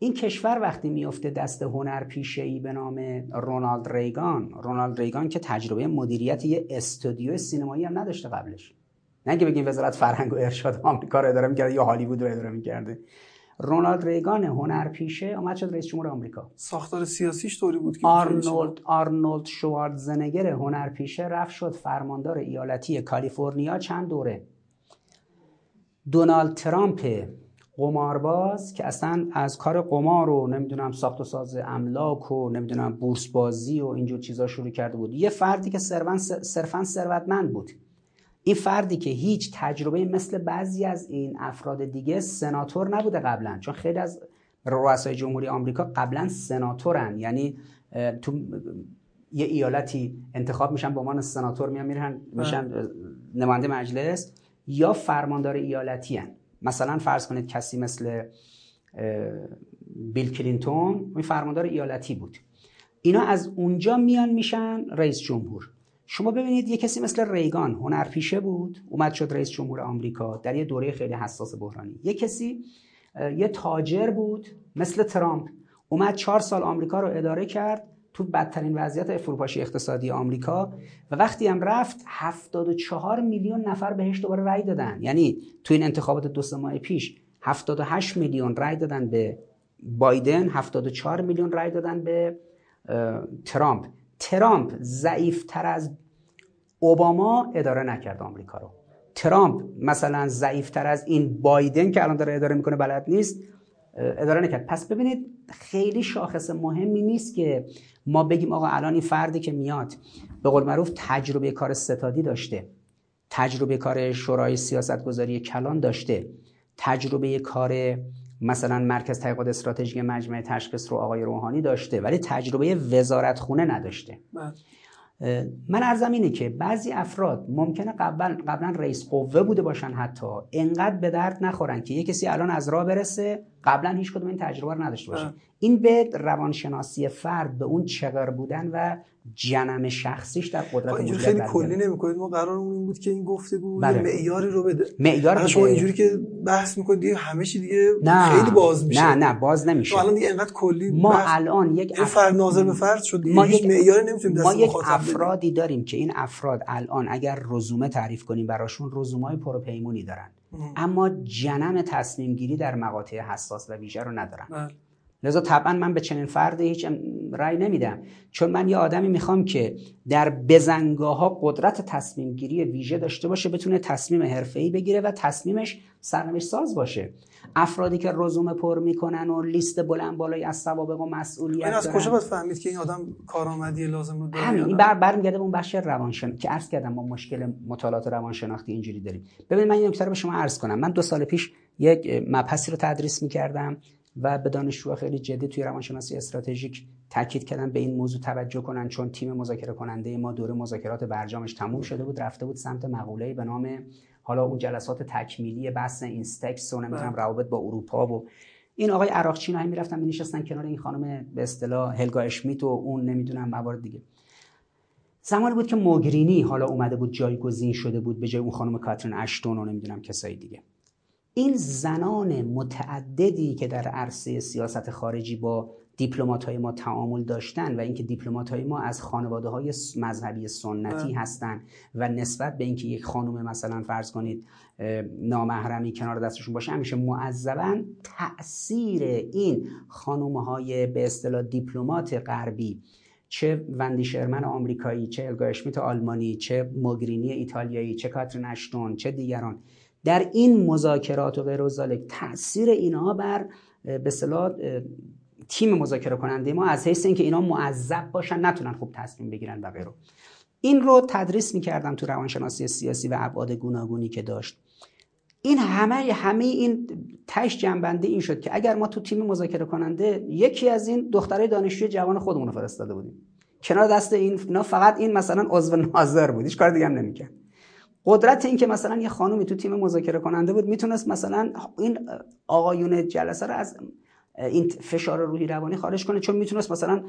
این کشور وقتی میفته دست هنر ای به نام رونالد ریگان رونالد ریگان که تجربه مدیریت یه استودیو سینمایی هم نداشته قبلش. نه که بگیم وزارت فرهنگ و ارشاد آمریکا رو اداره می‌کرده یا هالیوود رو اداره می‌کرده. رونالد ریگان هنر پیشه اومد شد رئیس جمهور آمریکا. ساختار سیاسیش طوری بود که آرنولد آرنولد شواردزنگر هنر پیشه رفت شد فرماندار ایالتی کالیفرنیا چند دوره. دونالد ترامپ قمارباز که اصلا از کار قمار و نمی‌دونم ساخت و ساز املاک و نمی‌دونم بورس بازی و اینجور چیزا شروع کرده بود. یه فردی که صرفا ثروتمند بود. این فردی که هیچ تجربه مثل بعضی از این افراد دیگه سناتور نبوده قبلا. چون خیلی از رؤسای جمهوری آمریکا قبلا سناتورن. یعنی تو یه ایالتی انتخاب میشن به عنوان سناتور میان میرن میشن نماینده مجلس یا فرماندار ایالتی هن. مثلا فرض کنید کسی مثل بیل کلینتون این فرماندار ایالتی بود. اینا از اونجا میان میشن رئیس جمهور. شما ببینید یه کسی مثل ریگان هنرپیشه بود اومد شد رئیس جمهور آمریکا در یه دوره خیلی حساس بحرانی. یه کسی یه تاجر بود مثل ترامپ اومد چهار سال آمریکا رو اداره کرد تو بدترین وضعیت فروپاشی اقتصادی آمریکا و وقتی هم رفت 74 میلیون نفر بهش دوباره رأی دادن. یعنی تو این انتخابات دو سه ماه پیش 78 میلیون رأی دادن به بایدن 74 میلیون رأی دادن به ترامپ. ترامپ ضعیفتر از اوباما اداره نکرد آمریکا رو. ترامپ مثلا ضعیفتر از این بایدن که الان داره اداره می‌کنه بلد نیست اداره نکرد. پس ببینید خیلی شاخص مهمی نیست که ما بگیم آقا الان این فردی که میاد به قول معروف تجربه کار ستادی داشته تجربه کار شورای سیاست گذاری کلان داشته تجربه کار مثلا مرکز تحقیقات استراتژیک مجمع تشخیص رو آقای روحانی داشته ولی تجربه وزارت خونه نداشته بله. من ارزم اینه که بعضی افراد ممکنه قبلا قبلا رئیس قوه بوده باشن حتی. انقدر به درد نخورن که یه کسی الان از راه برسه قبلا هیچ کدوم این تجربه رو نداشته باشه. این به روانشناسی فرد به اون چغر بودن و جنم شخصیش در قدرت اینجوری خیلی کلی نمی‌کنید. ما قرارمون این بود که این گفتگو بله. معیاری رو بده. معیار شما اینجوری که بحث می‌کنید دیگه همه چی دیگه نه. خیلی باز میشه. نه نه باز نمیشه. الان دیگه انقدر کلی ما بحث... الان یک اف... فرد ناظر به فرد شد ما یک معیاری نمی‌تونیم ما یک افرادی داریم که این افراد الان اگر رزومه تعریف کنیم براشون رزومای پروپیمونی دارن. اما جنم تصمیم گیری در مقاطع حساس و ویژه رو ندارن. بله. لذا طبعا من به چنین فردی هیچ رأی نمیدم. چون من یه آدمی می‌خوام که در بزنگاه ها قدرت تصمیم گیری ویژه داشته باشه بتونه تصمیم حرفه‌ای بگیره و تصمیمش سرنوشت ساز باشه. افرادی که رزومه پر می‌کنن و لیست بلند بالایی از سوابق و مسئولیت این از کجا باید فهمید که این آدم کارآمدی لازم رو داره همین این بر برمیگرده اون بخش روانشن که عرض کردم ما مشکل مطالعات روانشناختی اینجوری داریم. ببینید من این نکته رو به شما عرض کنم. من دو سال پیش یک مبحثی رو تدریس می‌کردم. و به دانشجوها خیلی جدی توی روانشناسی استراتژیک تاکید کردن به این موضوع توجه کنن چون تیم مذاکره کننده ما دوره مذاکرات برجامش تموم شده بود رفته بود سمت مقوله‌ای به نام حالا اون جلسات تکمیلی بحث اینستکس و نمی‌دونم بله. روابط با اروپا و این آقای عراقچی هایی می‌رفتن می‌نشستن کنار این خانم به اصطلاح هلگا اشمیت و اون نمی‌دونم موارد دیگه زمانی بود که موگرینی حالا اومده بود جایگزین شده بود به جای اون خانم کاترین اشتون و نمی‌دونم کسایی دیگه این زنان متعددی که در عرصه سیاست خارجی با دیپلمات های ما تعامل داشتن و اینکه دیپلمات های ما از خانواده های مذهبی سنتی هستند و نسبت به اینکه یک خانم مثلا فرض کنید نامحرمی کنار دستشون باشه همیشه معذبا تاثیر این خانم های به اصطلاح دیپلمات غربی چه وندی شرمن آمریکایی چه الگا اشمیت آلمانی چه موگرینی ایتالیایی چه کاترین اشتون چه دیگران در این مذاکرات و غیر ذالک تاثیر اینها بر به صلاح تیم مذاکره کننده ما از حیث اینکه اینا معذب باشن نتونن خوب تصمیم بگیرن و غیره. این رو تدریس می‌کردم تو روانشناسی سیاسی و ابعاد گوناگونی که داشت. این همه همه این تش جنبنده این شد که اگر ما تو تیم مذاکره کننده یکی از این دخترای دانشجوی جوان خودمون رو فرستاده بودیم. کنار دست این فقط این مثلا عضو ناظر بود هیچ کار دیگه هم نمی‌کرد. قدرت این که مثلا یه خانومی تو تیم مذاکره کننده بود می‌تونست مثلا این آقایون جلسه رو از این فشار روحی روانی خارج کنه چون می‌تونست مثلا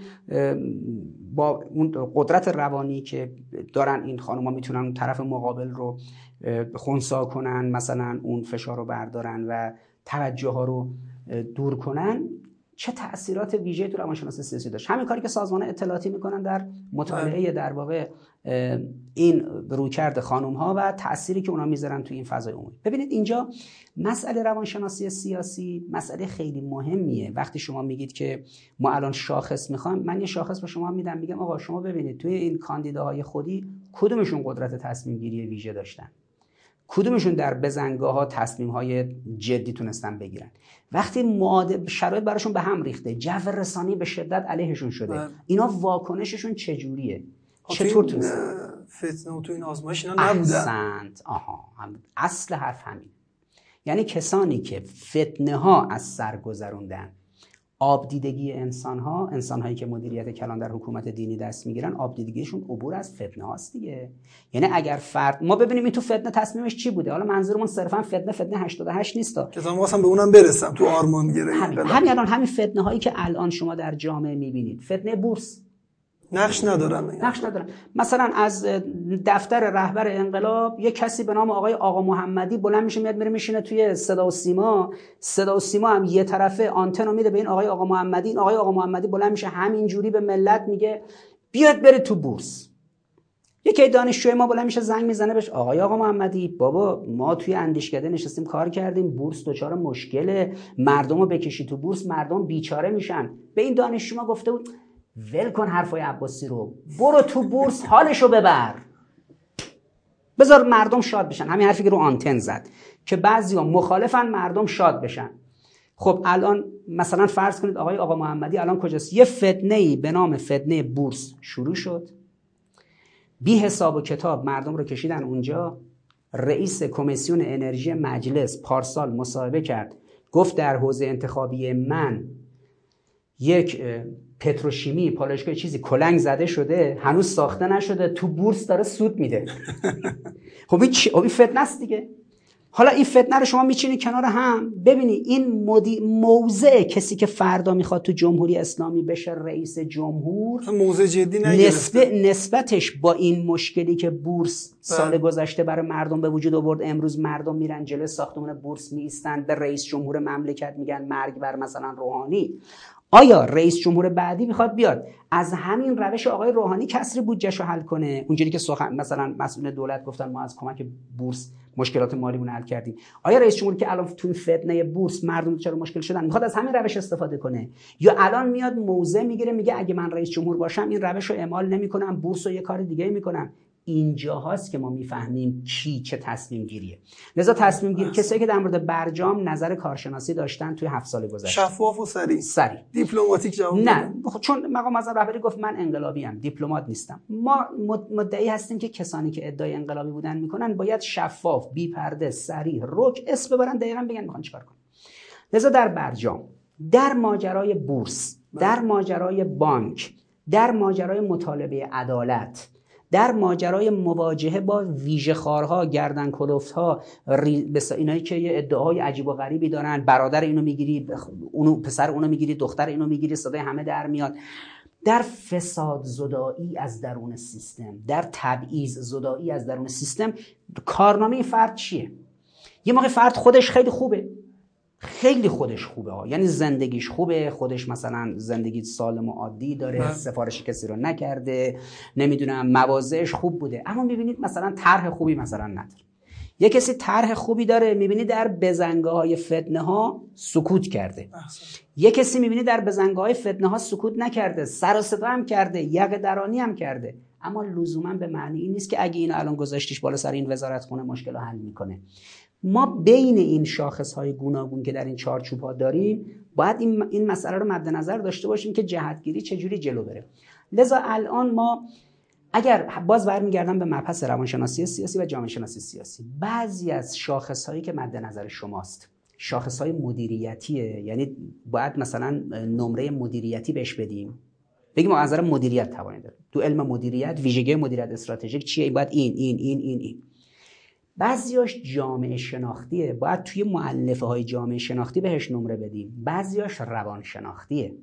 با اون قدرت روانی که دارن این خانوما می‌تونن اون طرف مقابل رو خونسا کنن مثلا اون فشار رو بردارن و توجه ها رو دور کنن چه تاثیرات ویژه تو روانشناسی سیاسی داشت همین کاری که سازمان اطلاعاتی می‌کنن در مطالعه بله. در واقع این رویکرد خانم ها و تأثیری که اونا می‌ذارن تو این فضای عمومی. ببینید اینجا مسئله روانشناسی سیاسی مسئله خیلی مهمیه. وقتی شما میگید که ما الان شاخص می‌خوام من یه شاخص به شما میدم میگم آقا شما ببینید توی این کاندیداهای خودی کدومشون قدرت تصمیم گیری ویژه داشتن؟ کدومشون در بزنگاه ها تصمیم های جدی تونستن بگیرن؟ وقتی معادل شرایط براشون به هم ریخته جو رسانی به شدت علیهشون شده. بله. اینا واکنششون چجوریه؟ چطور تونستن فتنه و تو این آزمایش اینا نبودن. آها. اصل حرف همین یعنی کسانی که فتنه ها از سر گذروندن آبدیدگی انسان ها انسان هایی که مدیریت کلان در حکومت دینی دست می‌گیرن آبدیدگیشون عبور از فتنه هاست دیگه. یعنی اگر فرد ما ببینیم این تو فتنه تصمیمش چی بوده؟ حالا منظورمون صرفا فتنه فتنه 88 نیستا که واسم به اونم برسم تو آرمان گیره همین. الان همین فتنه هایی که الان شما در جامعه می‌بینید. فتنه بورس. نقش ندارن نقش ندارن. مثلا از دفتر رهبر انقلاب یه کسی به نام آقای آقا محمدی بلند میشه میاد میره میشینه توی صدا و سیما. صدا و سیما هم یه طرفه آنتن میده به این آقای آقا محمدی. این آقای آقا محمدی بلند میشه همینجوری به ملت میگه بیاد بره تو بورس. یکی دانشجوی ما بلند میشه زنگ می‌زنه بهش آقای آقا محمدی بابا ما توی اندیشکده نشستیم کار کردیم بورس دچار مشکله. مردم رو بکشی تو بورس مردم بیچاره میشن. به این دانشجو ما گفته بود ول کن حرفای عباسی رو. برو تو بورس حالشو ببر. بذار مردم شاد بشن. همین حرفی که رو آنتن زد که بعضیا مخالفن مردم شاد بشن. خب الان مثلا فرض کنید آقای آقا محمدی الان کجاست؟ یه فتنه ای به نام فتنه بورس شروع شد. بی حساب و کتاب مردم رو کشیدن اونجا. رئیس کمیسیون انرژی مجلس پارسال مصاحبه کرد. گفت در حوزه انتخابی من یک پتروشیمی پالایشگاه چیزی کلنگ زده شده هنوز ساخته نشده تو بورس داره سود میده. خب این خب این فتنه است دیگه. حالا این فتنه رو شما میچینی کنار هم. ببینی این مدی... موضع کسی که فردا می‌خواد تو جمهوری اسلامی بشه رئیس جمهور موضع جدی نسبت نسبتش با این مشکلی که بورس سال بله. گذشته برای مردم به وجود آورد امروز مردم میرن جلوی ساختمان بورس میستن به رئیس جمهور مملکت میگن مرگ بر مثلا روحانی. آیا رئیس جمهور بعدی می‌خواد بیاد؟ از همین روش آقای روحانی کسری بودجهش رو حل کنه. اونجوری که سخن مثلا مسئول دولت گفتن ما از کمک بورس مشکلات مالیمون حل کردیم. آیا رئیس جمهوری که الان تو فتنه بورس مردم چرا مشکل شدن می‌خواد از همین روش استفاده کنه؟ یا الان میاد موضع می‌گیره میگه اگه من رئیس جمهور باشم این روش رو اعمال نمی‌کنم بورس رو یه کار دیگه می‌کنم. اینجا هاست که ما می‌فهمیم کی چه تصمیم گیریه لذا تصمیم گیری کسایی که در مورد برجام نظر کارشناسی داشتن توی هفت سال گذشته. شفاف و صریح. صریح. دیپلماتیک جواب نه. خب چون مقام معظم رهبری گفت من انقلابی ام دیپلمات نیستم. ما مدعی هستیم که کسانی که ادعای انقلابی بودن می‌کنن باید شفاف بی پرده صریح رک اسم ببرن دقیقا بگن می‌خوان چیکار کنن. لذا در برجام در ماجرای بورس در ماجرای بانک در ماجرای مطالبه عدالت در ماجرای مواجهه با ویژه خارها گردن کلفت ها اینایی که یه ادعای عجیب و غریبی دارن برادر اینو می‌گیری اونو پسر اونو می‌گیری دختر اینو می‌گیری صدای همه در میاد. در فساد زدایی از درون سیستم در تبعیض زدایی از درون سیستم کارنامه فرد چیه؟ یه موقع فرد خودش خیلی خوبه. خیلی خودش خوبه ها. یعنی زندگیش خوبه خودش مثلا زندگی سالم و عادی داره بله. سفارش کسی رو نکرده نمی‌دونم مواضعش خوب بوده. اما می‌بینید مثلا طرح خوبی مثلا نداره. یه کسی طرح خوبی داره می‌بینی در بزنگاه های فتنه ها سکوت کرده. یه کسی می‌بینی در بزنگاه های فتنه ها سکوت نکرده سر و صدا هم کرده یق درانی هم کرده. اما لزوما به معنی این نیست که اگه اینو الان گذاشتیش بالا سر این وزارت خونه مشکل رو حل می‌کنه. ما بین این شاخص های گوناگون که در این چارچوب ها داریم باید این, این مسئله رو مد نظر داشته باشیم که جهتگیری چجوری جلو بره. لذا الان ما اگر باز برمیگردم به مبحث روانشناسی سیاسی و جامعه شناسی سیاسی. بعضی از شاخص هایی که مد نظر شماست شاخص های مدیریتیه یعنی باید مثلا نمره مدیریتی بهش بدیم. بگیم از نظر مدیریت توانید. داره تو علم مدیریت ویژگی مدیریت استراتژیک چیه؟ باید این این این این این. بعضیاش جامعه شناختیه. باید توی معلفه های جامعه شناختی بهش نمره بدیم. بعضیاش روان شناختیه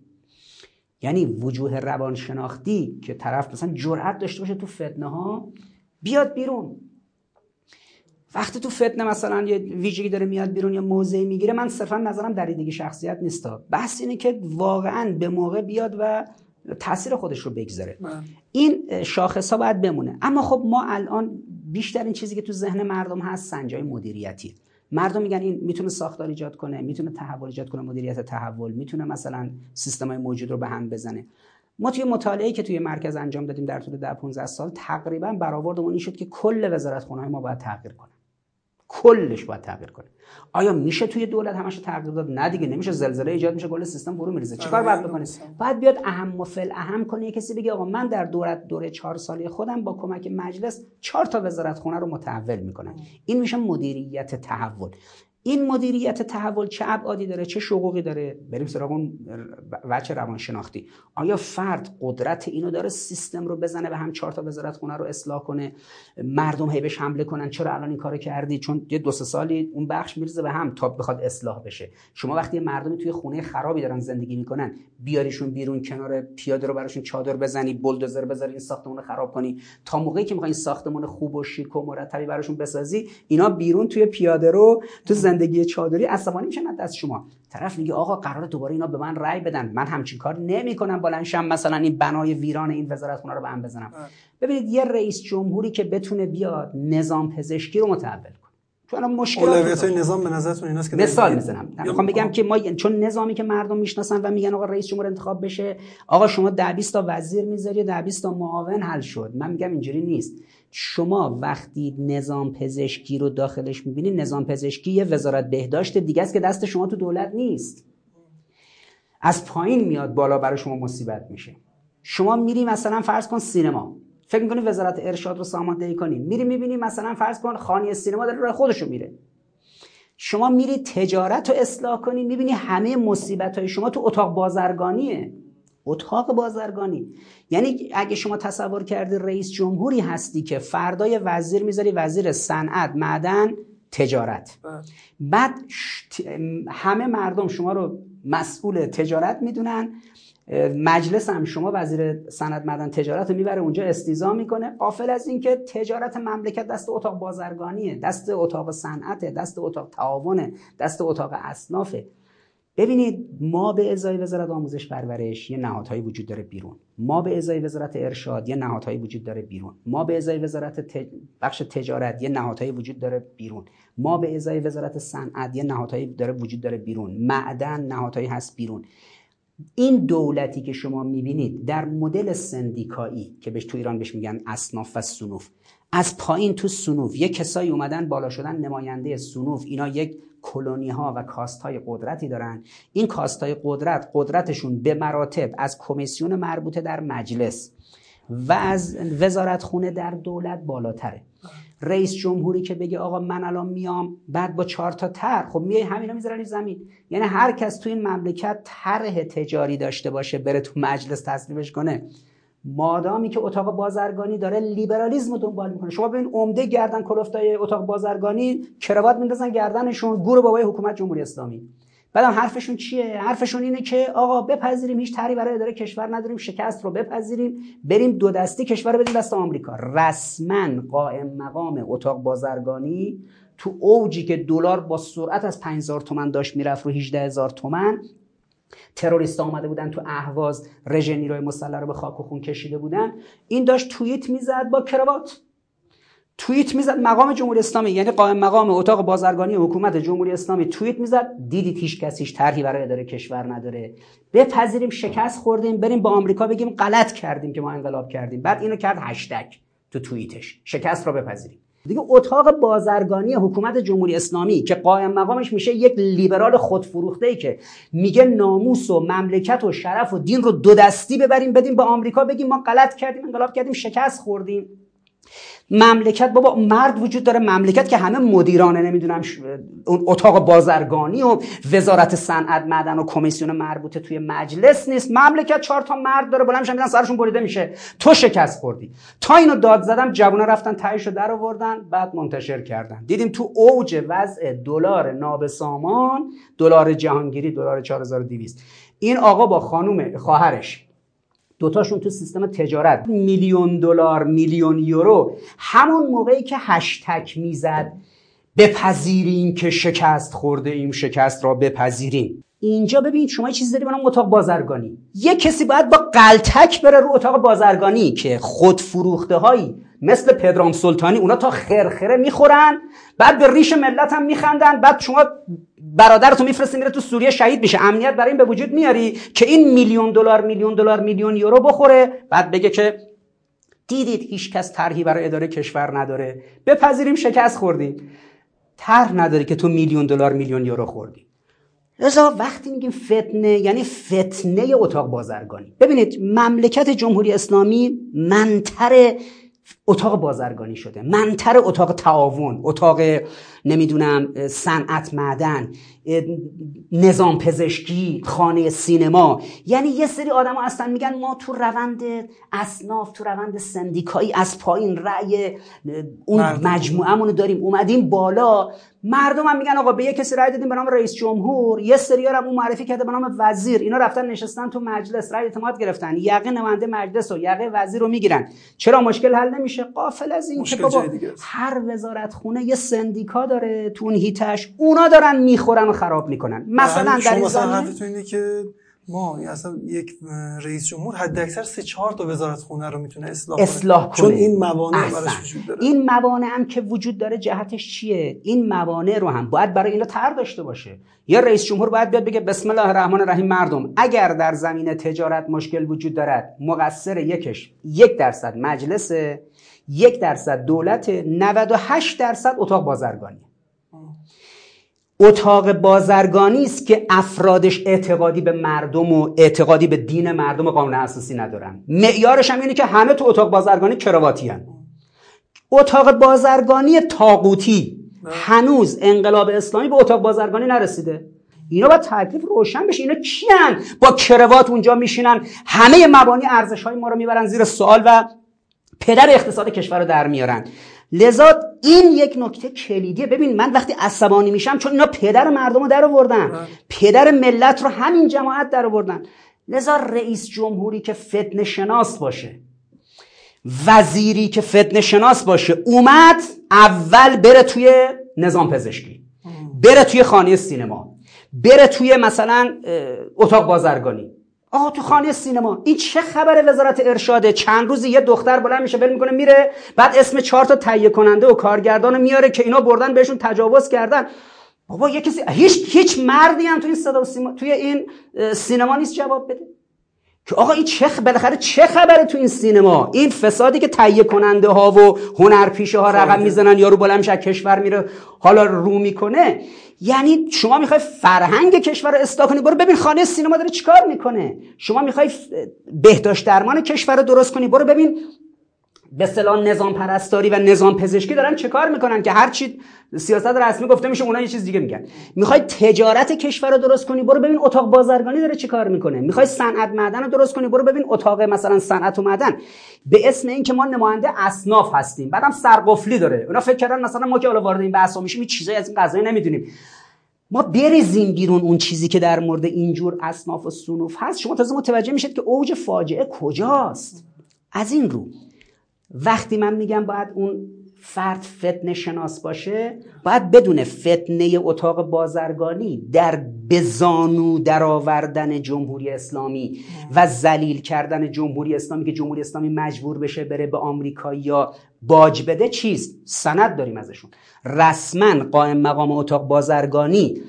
یعنی وجوه روان شناختی که طرف مثلا جرأت داشته باشه تو فتنه ها بیاد بیرون. وقتی تو فتنه مثلا یه ویژگی داره میاد بیرون یا موضعی می‌گیره من صرفا نظرم در دیگه شخصیت نیستا. بحث اینه که واقعا به موقع بیاد و تاثیر خودش رو بگذاره. بله. این شاخص ها باید بمونه. اما خب ما الان بیشتر این چیزی که تو ذهن مردم هست سنجای مدیریتی. مردم میگن این می‌تونه ساختار ایجاد کنه می‌تونه تحول ایجاد کنه مدیریت تحول می‌تونه مثلا سیستم های موجود رو به هم بزنه. ما توی مطالعه‌ای که توی مرکز انجام دادیم در طول 10 15 سال تقریبا برآوردمون این شد که کل وزارتخونه ما باید تغییر کنه کلش باید تغییر کنه. آیا میشه توی دولت همش تغییر داد؟ نه دیگه نمیشه. زلزله ایجاد میشه کل سیستم فرو میریزه. چیکار باید بکنه؟ باید بیاد اهم و فل اهم کنه. کسی بگه آقا من در دولت دوره چهار سالی خودم با کمک مجلس چهار تا وزارت خونه رو متحول می‌کنم. این میشه مدیریت تحول. این مدیریت تحول چه ابعادی داره چه شقوقی داره؟ بریم سراغ اون وجه روانشناختی. آیا فرد قدرت اینو داره سیستم رو بزنه به هم چهار تا وزارت خونه رو اصلاح کنه؟ مردم هی بهش حمله کنن چرا الان این کارو کردی؟ چون یه دو سه سالی اون بخش میرزه به هم تا بخواد اصلاح بشه. شما وقتی مردمی توی خونه خرابی دارن زندگی می‌کنن بیاریشون بیرون کنار پیاده رو براشون چادر بزنی بولدوزر بذاری این ساختمون رو خراب کنی. تا موقعی که می‌خوای ساختمون خوب و شیک و مرتبی براشون بسازی اینا بیرون توی پیاده رو تو زندگی چادری عصبانی میشن از شما. طرف میگه آقا قرار دوباره اینا به من رأی بدن. من همچین کار نمی‌کنم. بلنشم مثلا این بنای ویران این وزارت خونه رو به هم بزنم. ببینید یه رئیس جمهوری که بتونه بیاد نظام پزشکی رو متحول کنه. چون مشکلات نظام به نظرتون ایناست که مثال می‌زنم. می‌خوام بگم که ما چون نظامی که مردم می‌شناسن و میگن آقا رئیس جمهور انتخاب بشه آقا شما 10 20 تا وزیر می‌ذاری 10 20 تا معاون حل شد. من میگم اینجوری نیست. شما وقتی نظام پزشکی رو داخلش می‌بینید نظام پزشکی یه وزارت بهداشت دیگه است که دست شما تو دولت نیست. از پایین میاد بالا برای شما مصیبت میشه. شما میری مثلا فرض کن سینما. فکر می‌کنی وزارت ارشاد رو ساماندهی کنی. میری می‌بینی مثلا فرض کن خانی سینما داره راه خودشو میره. شما میری تجارت رو اصلاح کنی می‌بینی همه مصیبت های شما تو اتاق بازرگانیه. اتاق بازرگانی. یعنی اگه شما تصور کردی رئیس جمهوری هستی که فردای وزیر می‌ذاری وزیر صنعت معدن تجارت. بله. بعد همه مردم شما رو مسئول تجارت می‌دونن. مجلس هم شما وزیر صنعت معدن تجارت رو می‌بره اونجا استیزا می‌کنه. قافل از اینکه تجارت مملکت دست اتاق بازرگانیه دست اتاق صنعته دست اتاق تعاونه دست اتاق اصنافه. ببینید ما به ازای وزارت آموزش پرورش یه نهادهایی وجود داره بیرون. ما به ازای وزارت ارشاد یه نهادهایی وجود داره بیرون. ما به ازای وزارت بخش تجارت یه نهادهایی وجود داره بیرون. ما به ازای وزارت صنعت یه نهادهایی داره وجود داره بیرون. معدن نهادهایی هست بیرون. این دولتی که شما می‌بینید در مدل سندیکایی که بهش تو ایران بهش میگن اصناف و سنوف از پایین تو سنوف یه کسایی اومدن بالا شدن نماینده سنوف اینا یک کلونی ها و کاست های قدرتی دارن. این کاست های قدرت قدرتشون به مراتب از کمیسیون مربوطه در مجلس و از وزارت خونه در دولت بالاتره. رئیس جمهوری که بگه آقا من الان میام بعد با چهار تا تر خب میای همینا می‌ذارن زمین. یعنی هر کس تو این مملکت طرح تجاری داشته باشه بره تو مجلس تصویبش کنه. مادامی که اتاق بازرگانی داره لیبرالیسم رو دنبال می‌کنه. شما ببین عمده گردن کلفتای اتاق بازرگانی کراوات میندازن گردنشون گور بابای حکومت جمهوری اسلامی. بعدم حرفشون چیه؟ حرفشون اینه که آقا بپذیریم هیچ تری برای اداره کشور نداریم شکست رو بپذیریم بریم دو دستی کشور رو بدیم دست آمریکا. رسما قائم مقام اتاق بازرگانی تو اوجی که دلار با سرعت از 5000 تومن داشت می‌رفت رو 18000 تومن تروریست آمده بودن تو اهواز رژه نیروی مسلح رو به خاک و خون کشیده بودن. این داشت توییت می‌زد با کراوات. توییت می‌زد مقام جمهوری اسلامی یعنی قائم مقام اتاق بازرگانی حکومت جمهوری اسلامی توییت می‌زد دیدید هیچ کسیش طرحی برای اداره کشور نداره. بپذیریم شکست خوردیم بریم با آمریکا بگیم غلط کردیم که ما انقلاب کردیم. بعد اینو کرد هشتگ تو توییتش. شکست رو بپذیریم. دیگه اتاق بازرگانی حکومت جمهوری اسلامی که قائم مقامش میشه یک لیبرال خودفروخته ای که میگه ناموس و مملکت و شرف و دین رو دو دستی ببریم بدیم به آمریکا بگیم ما غلط کردیم انقلاب کردیم شکست خوردیم. مملکت بابا مرد وجود داره. مملکت که همه مدیرانه نمی‌دونم اون اتاق بازرگانی و وزارت صنعت معدن و کمیسیون مربوطه توی مجلس نیست. مملکت چهار تا مرد داره بلند میشن سرشون بریده میشه. تو شکست خوردی. تا اینو داد زدم جوونا رفتن تهیشو در آوردن بعد منتشر کردن. دیدیم تو اوج وضع دلار نابسامان دلار جهانگیری دلار 4200 این آقا با خانوم خواهرش دوتاشون تو سیستم تجارت. میلیون دلار میلیون یورو. همون موقعی که هشتک می‌زد بپذیریم که شکست خورده ایم شکست را بپذیریم. اینجا ببین شما چیزی داری بنام اتاق بازرگانی. یه کسی باید با قلتک بره رو اتاق بازرگانی که خود فروخته هایی مثل پدرام سلطانی اونا تا خرخره می‌خورن بعد به ریش ملت هم میخندن بعد شما برادرتو میفرستی میره تو سوریه شهید میشه. امنیت برای این به وجود میاری که این میلیون دلار میلیون دلار میلیون یورو بخوره بعد بگه که دیدید هیچ کس طرحی برای اداره کشور نداره. بپذیریم شکست خوردی. طرح نداری که تو میلیون دلار میلیون یورو خوردی. لذا وقتی میگیم فتنه یعنی فتنه اتاق بازرگانی. ببینید مملکت جمهوری اسلامی منتر اتاق بازرگانی شده. منتر اتاق تعاون اتاق نمی‌دونم صنعت معدن نظام پزشکی خانه سینما. یعنی یه سری آدم ها اصلا میگن ما تو روند اصناف تو روند سندیکایی از پایین رأی اون مجموعه داریم. اومدیم بالا. مردم هم میگن آقا به یه کسی رأی دادیم به نام رئیس جمهور. یه سری هم اون معرفی کرده به نام وزیر. اینا رفتن نشستن تو مجلس رأی اعتماد گرفتن. یقه نماینده مجلس و یقه وزیر رو می‌گیرن. چرا مشکل حل نمیشه؟ قافل از این که بابا هر وزارت خونه یه سندیکا داره. تو اون هیتش اونا دارن می‌خورن و خراب می‌کنن. مثلا در این زمینه که ما اصلا یک رئیس جمهور حد اکثر سه چهار تا وزارت خونه رو می‌تونه اصلاح, اصلاح کنه. چون این موانع براش وجود داره؟ این موانع هم که وجود داره جهتش چیه؟ این موانع رو هم باید برای اینا تر داشته باشه. یا رئیس جمهور باید بیاد بگه بسم الله الرحمن الرحیم مردم اگر در زمینه تجارت مشکل وجود دارد مقصر یکش یک درصد مجلس یک درصد دولت 98 درصد اتاق بازرگانی اتاق بازرگانی است که افرادش اعتقادی به مردم و اعتقادی به دین مردم و قانون اساسی ندارن. معیارش هم اینه که همه تو اتاق بازرگانی کراواتی هن. اتاق بازرگانی تاقوتی هنوز انقلاب اسلامی به اتاق بازرگانی نرسیده. اینا باید تکلیف روشن بشه. اینا کیان با کروات اونجا میشینن. همه مبانی ارزش های ما رو می‌برن زیر سوال و پدر اقتصاد کشور رو در میارن. لذا این یک نکته کلیدیه. ببین من وقتی عصبانی میشم چون اینا پدر مردم رو در آوردن پدر ملت رو همین جماعت در آوردن لذا رئیس جمهوری که فتن شناس باشه وزیری که فتن شناس باشه اومد اول بره توی نظام پزشکی. بره توی خانه سینما. بره توی مثلا اتاق بازرگانی. آقا تو خانه سینما. این چه خبر وزارت ارشاده؟ چند روزی یه دختر بلند میشه ول می‌کنه میره بعد اسم چهار تا تهیه کننده و کارگردان میاره که اینا بردن بهشون تجاوز کردن. بابا یه کسی هیچ هیچ مردی هم توی این صدا سیما... توی این سینما نیست جواب بده. که آقا این چه بالاخره چه خبره تو این سینما؟ این فسادی که تهیه کننده ها و هنرپیشه ها رقم می‌زنن یارو بلند میشه کشور میره حالا رو می‌کنه. یعنی شما می‌خوای فرهنگ کشور رو اصلاح کنی؟ برو ببین خانه سینما داره چیکار می‌کنه؟ شما می‌خوای بهداشت درمان کشور رو درست کنی؟ برو ببین به صلاح نظام پرستاری و نظام پزشکی دارن چه کار می‌کنن که هر چی سیاست رسمی گفته میشه اونا یه چیز دیگه میگن. می‌خوای تجارت کشور رو درست کنی برو ببین اتاق بازرگانی داره چه کار می‌کنه. می‌خوای صنعت معدن رو درست کنی برو ببین اتاق مثلا صنعت و معدن. به اسم اینکه ما نماینده اصناف هستیم بعدم سرقفلی داره. اونا فکر کردن مثلا ما که حالا وارد این بحثا میشیم این چیزایی از این قضایی نمی‌دونیم. ما بریزیم بیرون اون چیزی که در مورد اینجور اصناف و صنوف هست. شما تازه متوجه میشید که اوج فاجعه کجاست؟ از این رو. وقتی من میگم باید اون فرد فتنه شناس باشه باید بدون فتنه اتاق بازرگانی در بزانو در آوردن جمهوری اسلامی و زلیل کردن جمهوری اسلامی که جمهوری اسلامی مجبور بشه بره به آمریکا یا باج بده چیست؟ سند داریم ازشون. رسما قائم مقام اتاق بازرگانی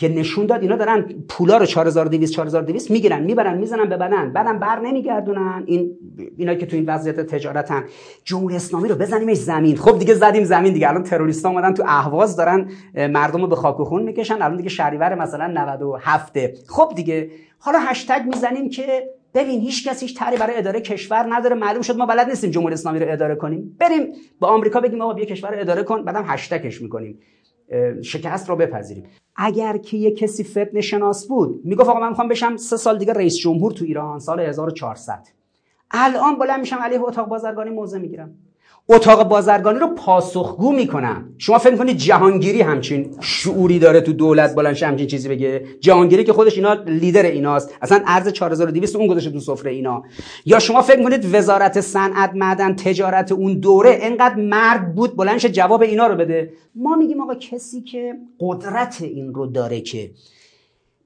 که نشون داد اینا دارن پولا رو 4200 4200 می‌گیرن می‌برن می‌زنن به بدن بعدم بر نمیگردونن این اینا که تو این وضعیت تجارتن. جمهوری اسلامی رو بزنیمش زمین. خب دیگه زدیم زمین دیگه. الان تروریستا اومدن تو اهواز دارن مردم رو به خاک و خون می‌کشن. الان دیگه شهریور مثلا 97 خب دیگه. حالا هشتگ می‌زنیم که ببین هیچ کسی هیچ تری برای اداره کشور نداره. معلوم شد ما بلد نیستیم جمهوری اسلامی رو اداره کنیم. بریم با آمریکا بگیم آقا بیا کشور رو اداره کن. بعدم هشتکش می‌کنیم. شکست رو بپذیریم. اگر که یه کسی فتنه شناس بود می‌گفت آقا من می‌خوام بشم سه سال دیگه رئیس جمهور تو ایران سال 1400 الان بلند میشم علیه اتاق بازرگانی موضع می‌گیرم. اتاق بازرگانی رو پاسخگو می‌کنم. شما فکر کنید جهانگیری همچین شعوری داره تو دولت بلنش همچین چیزی بگه؟ جهانگیری که خودش اینا لیدر ایناست. اصلا ارز 4200 اون گذاشته تو سفره اینا. یا شما فکر کنید وزارت صنعت معدن تجارت اون دوره انقدر مرد بود بلنش جواب اینا رو بده؟ ما میگیم آقا کسی که قدرت این رو داره که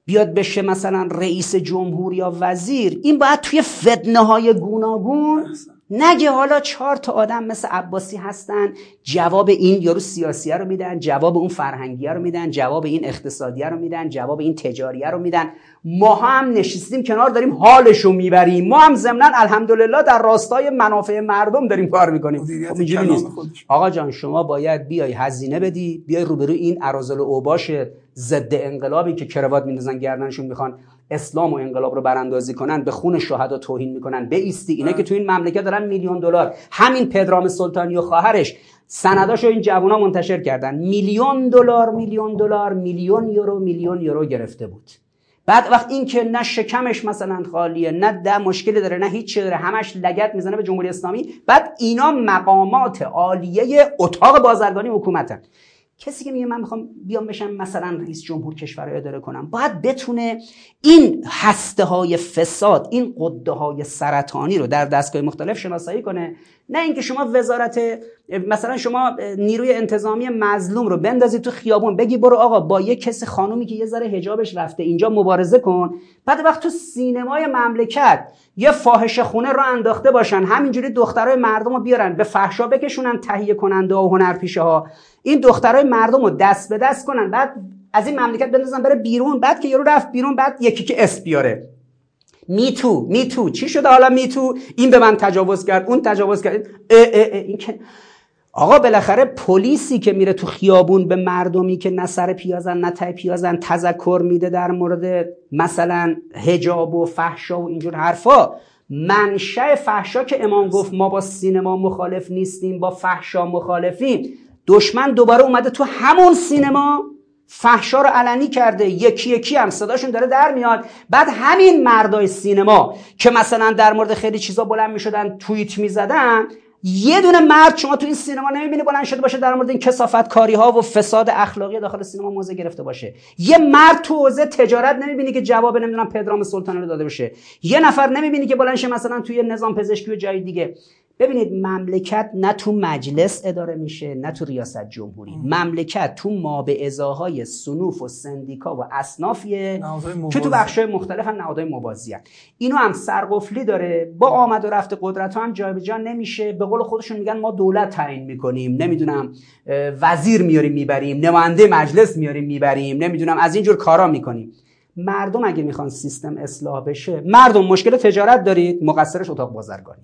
بیاد بشه مثلا رئیس جمهور یا وزیر این باید توی فتنه های گوناگون نگه حالا چهار تا آدم مثل عباسی هستن جواب این یارو سیاسیه رو میدن جواب اون فرهنگیه رو میدن جواب این اقتصادیه رو میدن جواب این تجاریه رو میدن. ما هم نشستیم کنار داریم حالشو می‌بریم. ما هم ضمنا الحمدلله در راستای منافع مردم داریم کار می‌کنیم. خب نیست. آقا جان شما باید بیای هزینه بدی بیای روبرو این ارازل و اوباش ضد انقلابی که کروات میندازن گردنشون می‌خوان. اسلام و انقلاب رو براندازی کنن به خون شهدا توهین می‌کنن. به ایستی اینه که تو این مملکت دارن میلیون دلار. همین پدرام سلطانی و خواهرش. سنداشو این جوونا منتشر کردن. میلیون دلار میلیون دلار میلیون یورو میلیون یورو گرفته بود. بعد وقت این که نه شکمش مثلا خالیه نه ده مشکلی داره نه هیچی داره همش لگت می‌زنه به جمهوری اسلامی. بعد اینا مقامات عالیه اتاق بازرگانی حکومتن. کسی که میگه من می‌خوام بیام بشم مثلا رئیس جمهور کشور رو اداره کنم. باید بتونه این هسته های فساد این قده های سرطانی رو در دستگاه مختلف شناسایی کنه. نه اینکه شما وزارت مثلا شما نیروی انتظامی مظلوم رو بندازی تو خیابون بگی برو آقا با یه کسی خانومی که یه ذره حجابش رفته اینجا مبارزه کن. بعد وقت تو سینمای مملکت یه فاحش خونه رو انداخته باشن همینجوری دخترای مردم رو بیارن به فحشا بکشونن تهیه کننده و هنرپیشه ها این دخترای مردم رو دست به دست کنن بعد از این مملکت بندازن بره بیرون بعد که یارو رفت بیرون بعد یکی که اس بیاره. میتو میتو. چی شده حالا میتو؟ این به من تجاوز کرد اون تجاوز کرد. اه اه اه این که آقا بالاخره پلیسی که میره تو خیابون به مردمی که نه سر پیازن نه تای پیازن تذکر میده در مورد مثلا هجاب و فحشا و اینجور حرفا. منشأ فحشا که امام گفت ما با سینما مخالف نیستیم با فحشا مخالفیم. دشمن دوباره اومده تو همون سینما فحشا رو علنی کرده یکی یکی هم صداشون داره در میاد. بعد همین مردای سینما که مثلا در مورد خیلی چیزا بلند می‌شدن توییت می‌زدن یه دونه مرد شما تو این سینما نمی‌بینی بلند شده باشه در مورد این کسافت کاری ها و فساد اخلاقی داخل سینما موضع گرفته باشه. یه مرد تو حوزه تجارت نمی‌بینی که جواب نمی‌دونم پدرام سلطانی رو داده باشه. یه نفر نمی‌بینی که بلند مثلا توی نظام پزشکی و جای دیگه. ببینید مملکت نه تو مجلس اداره میشه نه تو ریاست جمهوری. مملکت تو ما به ازاهای سنوف و سندیکا و اصنافیه که تو بخشای مختلف هم نهادهای موازی اینو هم سرقفلی داره. با آمد و رفت قدرت هم جا نمیشه. به قول خودشون میگن ما دولت تعیین می‌کنیم. نمی‌دونم وزیر میاریم می‌بریم. نماینده مجلس میاریم می‌بریم. نمی‌دونم از اینجور کارا می‌کنیم. مردم اگه می‌خوان سیستم اصلاح بشه مردم مشکل تجارت دارید. مقصرش اتاق بازرگانی.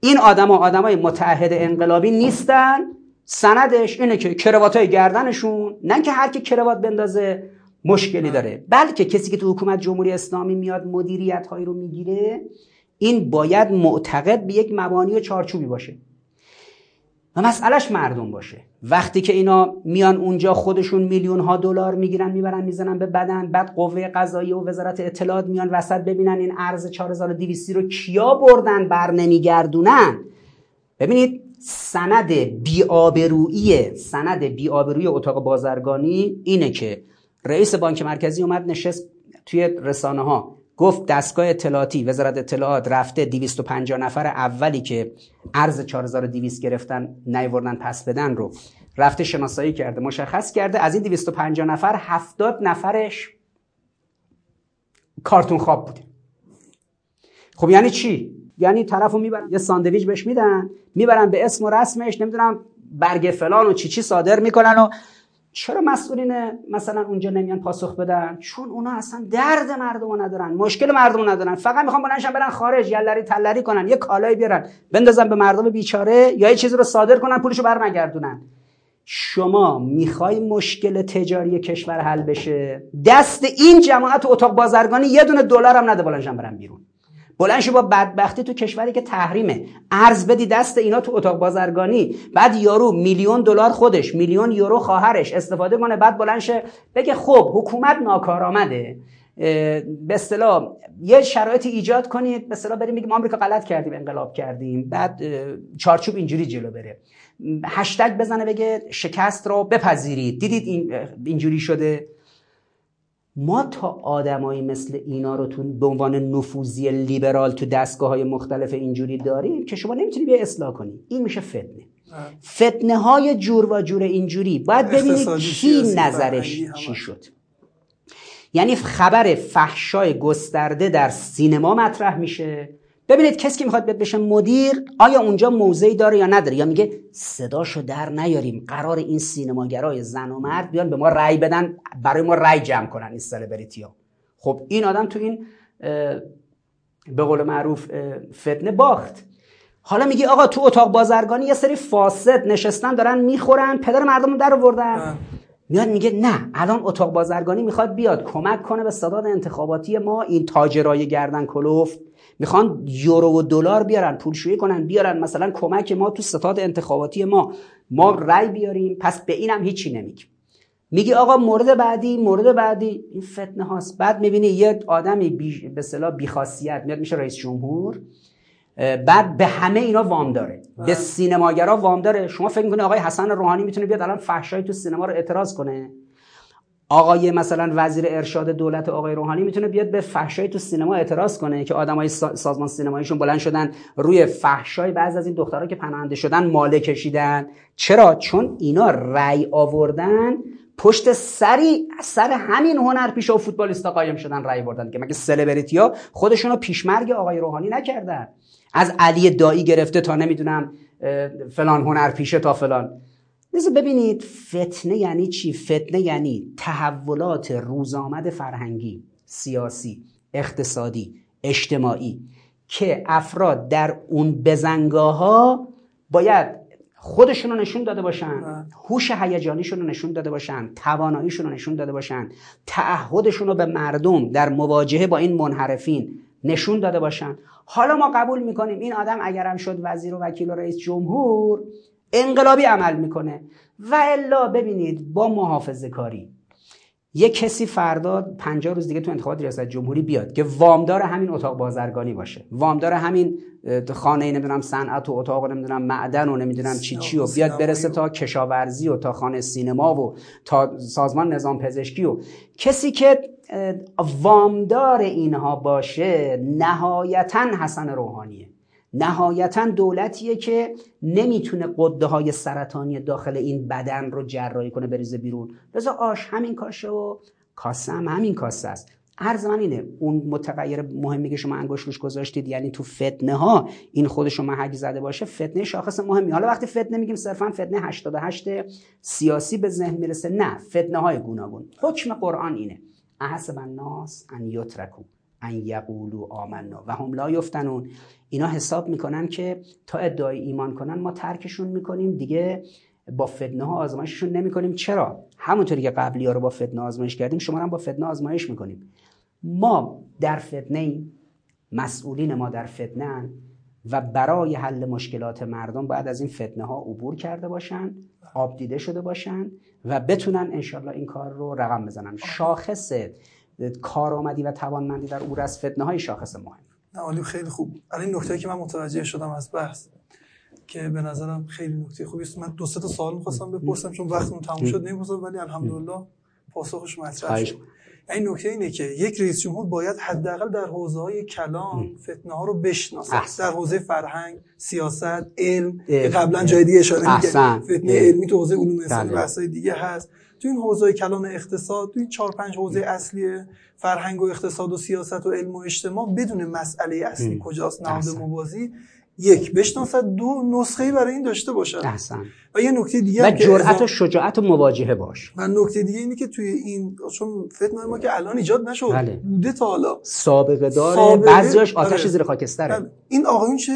این آدم آدم های متحد انقلابی نیستن. سندش اینه که کروات های گردنشون نه که هر کی کروات بندازه مشکلی داره بلکه کسی که تو حکومت جمهوری اسلامی میاد مدیریت هایی رو می‌گیره این باید معتقد به یک مبانی و چارچوبی باشه. و مسئلهش مردم باشه. وقتی که اینا میان اونجا خودشون میلیون ها دلار می‌گیرن می‌برن می‌زنن به بدن بعد قوه قضایی و وزارت اطلاعات میان وسط ببینن این ارز 4200 رو کیا بردن بر نمیگردونن. ببینید سند بیآبرویی سند بیآبرویی اتاق بازرگانی اینه که رئیس بانک مرکزی اومد نشست توی رسانه ها گفت دستگاه اطلاعاتی وزارت اطلاعات رفته 250 نفر اولی که ارز 4200 گرفتن نیوردن پس بدن رو. رفته شناسایی کرده مشخص کرده از این 250 نفر 70 نفرش کارتون خواب بوده. خب یعنی چی؟ یعنی طرفو می‌برن یه ساندویچ بهش میدن می‌برن به اسم و رسمش نمی‌دونم برگ فلان و چی چی صادر می‌کنن و چرا مسئولین مثلا اونجا نمیان پاسخ بدن؟ چون اونا اصلا درد مردم ندارن مشکل مردم ندارن. فقط می‌خوان بلنشن برن خارج یلری تلری کنن یه کالایی بیارن بندازن به مردم بیچاره یا یه چیزی رو صادر کنن پولشو برنگردونن. شما می‌خوای مشکل تجاری کشور حل بشه؟ دست این جماعت اتاق بازرگانی یه دونه دلار هم نده بلنشن برن بیرون. بلنش با بدبختی تو کشوری که تحریمه. ارز بدی دست اینا تو اتاق بازرگانی. بعد یارو میلیون دلار خودش میلیون یورو خواهرش استفاده کنه بعد بلنشه بگه خب حکومت ناکارآمده. به اصطلاح یه شرایطی ایجاد کنید. به اصطلاح بریم میگیم آمریکا غلط کردیم انقلاب کردیم. بعد چارچوب اینجوری جلو بره. هشتگ بزنه بگه شکست رو بپذیرید. دیدید این اینجوری شده؟ ما تا آدمایی مثل اینا رو تو به عنوان نفوذی لیبرال تو دستگاه های مختلف اینجوری داریم که شما نمی‌تونی بیا اصلاح کنی. این میشه فتنه. فتنه های جور و جور اینجوری. باید ببینید کی نظرش چی شد. یعنی خبر فحشای گسترده در سینما مطرح میشه. ببینید کسی که می‌خواد بیاد بشه مدیر آیا اونجا موضعی داره یا نداره؟ یا میگه صداشو در نیاریم قرار این سینماگرای زن و مرد بیان به ما رأی بدن برای ما رأی جمع کنن این سلبریتیا خب این آدم تو این به قول معروف فتنه باخت. حالا میگی آقا تو اتاق بازرگانی یه سری فاسد نشستن دارن می‌خورن پدر مردم در آوردن. میاد میگه نه الان اتاق بازرگانی می‌خواد بیاد کمک کنه به صداد انتخاباتی ما این تاجرای گردن کلوفت می‌خوان یورو و دلار بیارن پولشویی کنن بیارن. مثلا کمک ما تو ستاد انتخاباتی ما. ما رأی بیاریم. پس به اینم هیچی نمیگیم میگی آقا مورد بعدی مورد بعدی. این فتنه هاست. بعد می‌بینی یه آدمی بی به اصطلاح بیخاصیت میاد میشه رئیس جمهور. بعد به همه اینا وام داره. به بله. سینماگرا وام داره. شما فکر می‌کنید آقای حسن روحانی می‌تونه بیاد الان فحشای تو سینما رو اعتراض کنه؟ آقای مثلا وزیر ارشاد دولت آقای روحانی می‌تونه بیاد به فحشای تو سینما اعتراض کنه که آدمای سازمان سینماییشون بلند شدن روی فحشای بعض از این دخترها که پناهنده شدن ماله کشیدن. چرا؟ چون اینا رأی آوردن پشت سری سر همین هنر پیش و فوتبالیستا قایم شدن رأی بردن که مگه سلبریتیا خودشونو پیشمرگ آقای روحانی نکردن؟ از علی دایی گرفته تا نمی‌دونم فلان هنر پیشه تا فلان. لذا ببینید فتنه یعنی چی؟ فتنه یعنی تحولات روزآمد فرهنگی سیاسی اقتصادی اجتماعی که افراد در اون بزنگاه ها باید خودشون رو نشون داده باشن هوش هیجانیشون رو نشون داده باشن تواناییشون رو نشون داده باشن تعهدشون رو به مردم در مواجهه با این منحرفین نشون داده باشن حالا ما قبول می‌کنیم این آدم اگرم شد وزیر و وکیل و رئیس جمهور انقلابی عمل می‌کنه. و الا ببینید با محافظه کاری. یه کسی فردا 50 روز دیگه تو انتخابات ریاست جمهوری بیاد که وامدار همین اتاق بازرگانی باشه. وامدار همین خانه نمی‌دونم صنعت و اتاق نمی‌دونم معدن و نمی‌دونم چی چی و بیاد برسه تا کشاورزی و تا خانه سینما و تا سازمان نظام پزشکی و کسی که وامدار اینها باشه نهایتا حسن روحانیه. نهایتا دولتیه که نمی‌تونه قده های سرطانی داخل این بدن رو جراحی کنه بریزه بیرون. بذار آش همین کاشه و کاسه هم همین کاسه است. عرض من اینه اون متغیر مهمی که شما انگوش روش گذاشتید یعنی تو فتنه ها این خودش رو محک زده باشه فتنه شاخص مهمی. حالا وقتی فتنه میگیم صرفا فتنه 88 سیاسی به ذهن می‌رسه. نه فتنه های گوناگون. حکم قرآن اینه. احسب الناس ان یترکو. ان یقولو آمنا. و هم لا یفتنون. اینا حساب می‌کنن که تا ادعای ایمان کنن ما ترکشون می‌کنیم. دیگه با فتنه ها آزمایششون نمی‌کنیم. چرا؟ همونطوری که قبلی ها رو با فتنه آزمایش کردیم شما هم با فتنه آزمایش می‌کنیم. ما در فتنه مسئولین ما در فتنه و برای حل مشکلات مردم باید از این فتنه ها عبور کرده باشن آب دیده شده باشن و بتونن انشالله این کار رو رقم بزنن. شاخص کارآمدی و توانمندی در او از فتنه های شاخص مهم. نه عالی خیلی خوب. الان نکته که من متوجه شدم از بحث که به نظرم خیلی نکته خوبی است. من دو سه تا سوال می‌خواستم بپرسم چون وقتمون تموم شد نمی‌پرسم ولی الحمدلله پاسخش مطرح شد. این نکته اینه که یک رئیس جمهور باید حداقل در حوزه های کلام فتنه ها رو بشناسه در حوزه فرهنگ سیاست علم قبلا جای دیگه اشاره می‌کرد فتنه علمی تو حوزه علوم انسانی بله. بحث‌های دیگه هست. تو این حوزه کلام اقتصاد تو این چهار پنج حوزه اصلی فرهنگ و اقتصاد و سیاست و علم و اجتماع بدون مسئله اصلی کجاست نهاد موازی یک بشناسد دو نسخه برای این داشته باشد احسن. و یه نکته دیگه و جرأت و شجاعت و مواجهه باش و نکته دیگه اینه که توی این چون فتنه ما که الان ایجاد نشد بله. بوده تا حالا سابقه داره بعضیش آتش آره. زیر خاکستره بله. این آقایون چه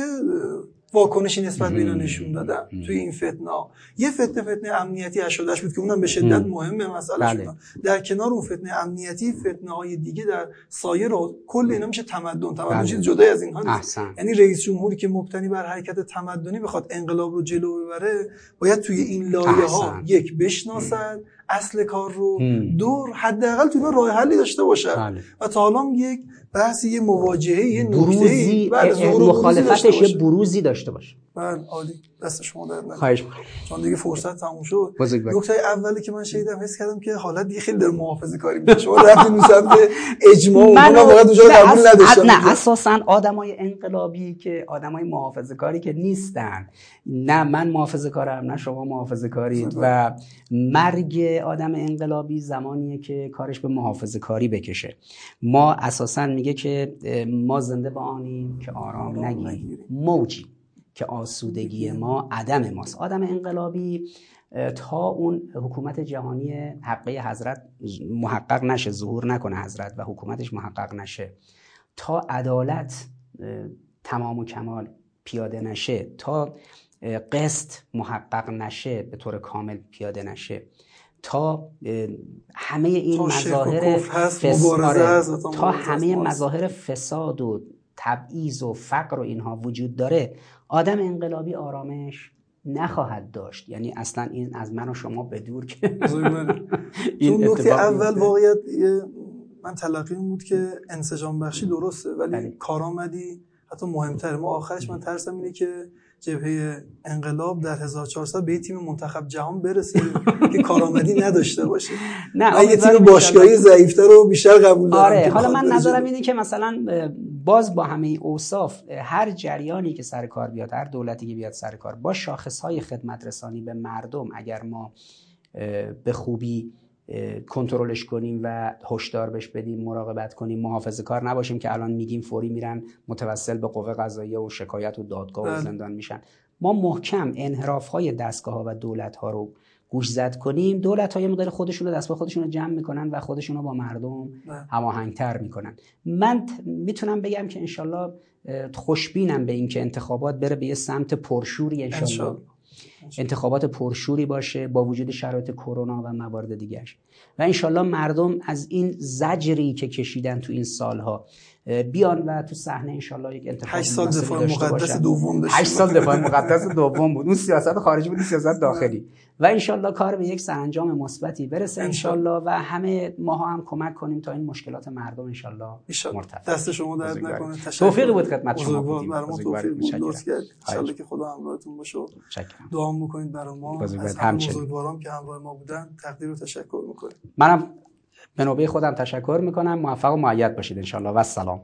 واکنشی نسبت به اینا نشون دادن توی این فتنه. یه فتنه فتنه امنیتی اشودش بود که اونم به شدت مهمه مسئله بله. در کنار اون فتنه امنیتی فتنه های دیگه در سایر رو کل اینا میشه تمدن. تمدن بله. چیز جدای از اینها نیست. یعنی رئیس جمهوری که مبتنی بر حرکت تمدنی بخواد انقلاب رو جلو ببره باید توی این لایه ها یک بشناسد اصل کار رو دور حداقل تو راه حلی داشته باشه بله. و تا حالا یک بحث یه مواجهه یه بروزی بله، مخالفتش یه بروزی داشته باشه. بله عالی. دست شما در خواهش چون دیگه فرصت تموم شد. نکته اولی که من شنیدم حس کردم که حالت دیگه خیلی در محافظه کاری میشه شما رفتین سمت اجماع و من واقعا اونجا قبول نداشتم نه اساسا آدمای انقلابی که آدمای محافظه کاری که نیستن. نه من محافظه کارم نه شما محافظه کارید. و مرگ آدم انقلابی زمانیه که کارش به محافظه کاری بکشه. ما اساسا میگه که ما زنده با آنیم که آرام نگیریم. موجی که آسودگی ما عدم ماست. آدم انقلابی تا اون حکومت جهانی حقه حضرت محقق نشه ظهور نکنه حضرت و حکومتش محقق نشه. تا عدالت تمام و کمال پیاده نشه تا قسط محقق نشه به طور کامل پیاده نشه. تا همه این مظاهر آره، تا همه مظاهر فساد و تبعیض و فقر و اینها وجود داره آدم انقلابی آرامش نخواهد داشت. یعنی اصلا این از من و شما به دور که این نکته اول واقعیت من تلقی بود که انسجام بخشی درسته ولی بله. کارآمدی حتی مهمتر ما آخرش من ترسم اینه که جبهه انقلاب در 1400 به تیم منتخب جهان برسه که کارآمدی نداشته باشه. نه یه تیم باشگاهی ضعیفتر رو بیشتر قبول دارم آره حالا من نظرم اینه که مثلا باز با همه اوصاف هر جریانی که سر کار بیاد هر دولتی که بیاد سر کار با شاخص های خدمت رسانی به مردم اگر ما به خوبی کنترلش کنیم و هشدار بهش بدیم مراقبت کنیم محافظه کار نباشیم که الان میگیم فوری میرن متوسل به قوه قضاییه و شکایت و دادگاه و بله. زندان میشن. ما محکم انحراف های دستگاه ها و دولت ها رو گوش زد کنیم. دولت های مدل خودشون رو دست به خودشون رو جمع می‌کنن و خودشون رو با مردم بله. هماهنگتر می‌کنن. من می‌تونم بگم که انشالله خوشبینم به اینکه انتخابات بره به یه سمت پرشوری انشالله. انتخابات پرشوری باشه با وجود شرایط کرونا و موارد دیگرش. و انشالله مردم از این زجری که کشیدن تو این سالها بیان و تو صحنه انشالله یک انتخاب 8 سال دفاع مقدس دوم 8 سال دفاع مقدس دوم بود. اون سیاست خارجی بود سیاست داخلی. و انشالله کار به یک سرانجام مثبتی برسه انشالله. و همه ماها هم کمک کنیم تا این مشکلات مردم انشالله مرتفع دست شما درد نکنه. توفیقی بود خدمت شما بودیم. توفیق بود. انشالله که خدا همراهتون باشه. دعا می‌کنید برای ما از بزرگواران که همراه ما بودن. تقدیر و تشکر می‌کنیم. منم به نوبه خودم تشکر می‌کنم. موفق و معید باشید انشالله و سلام.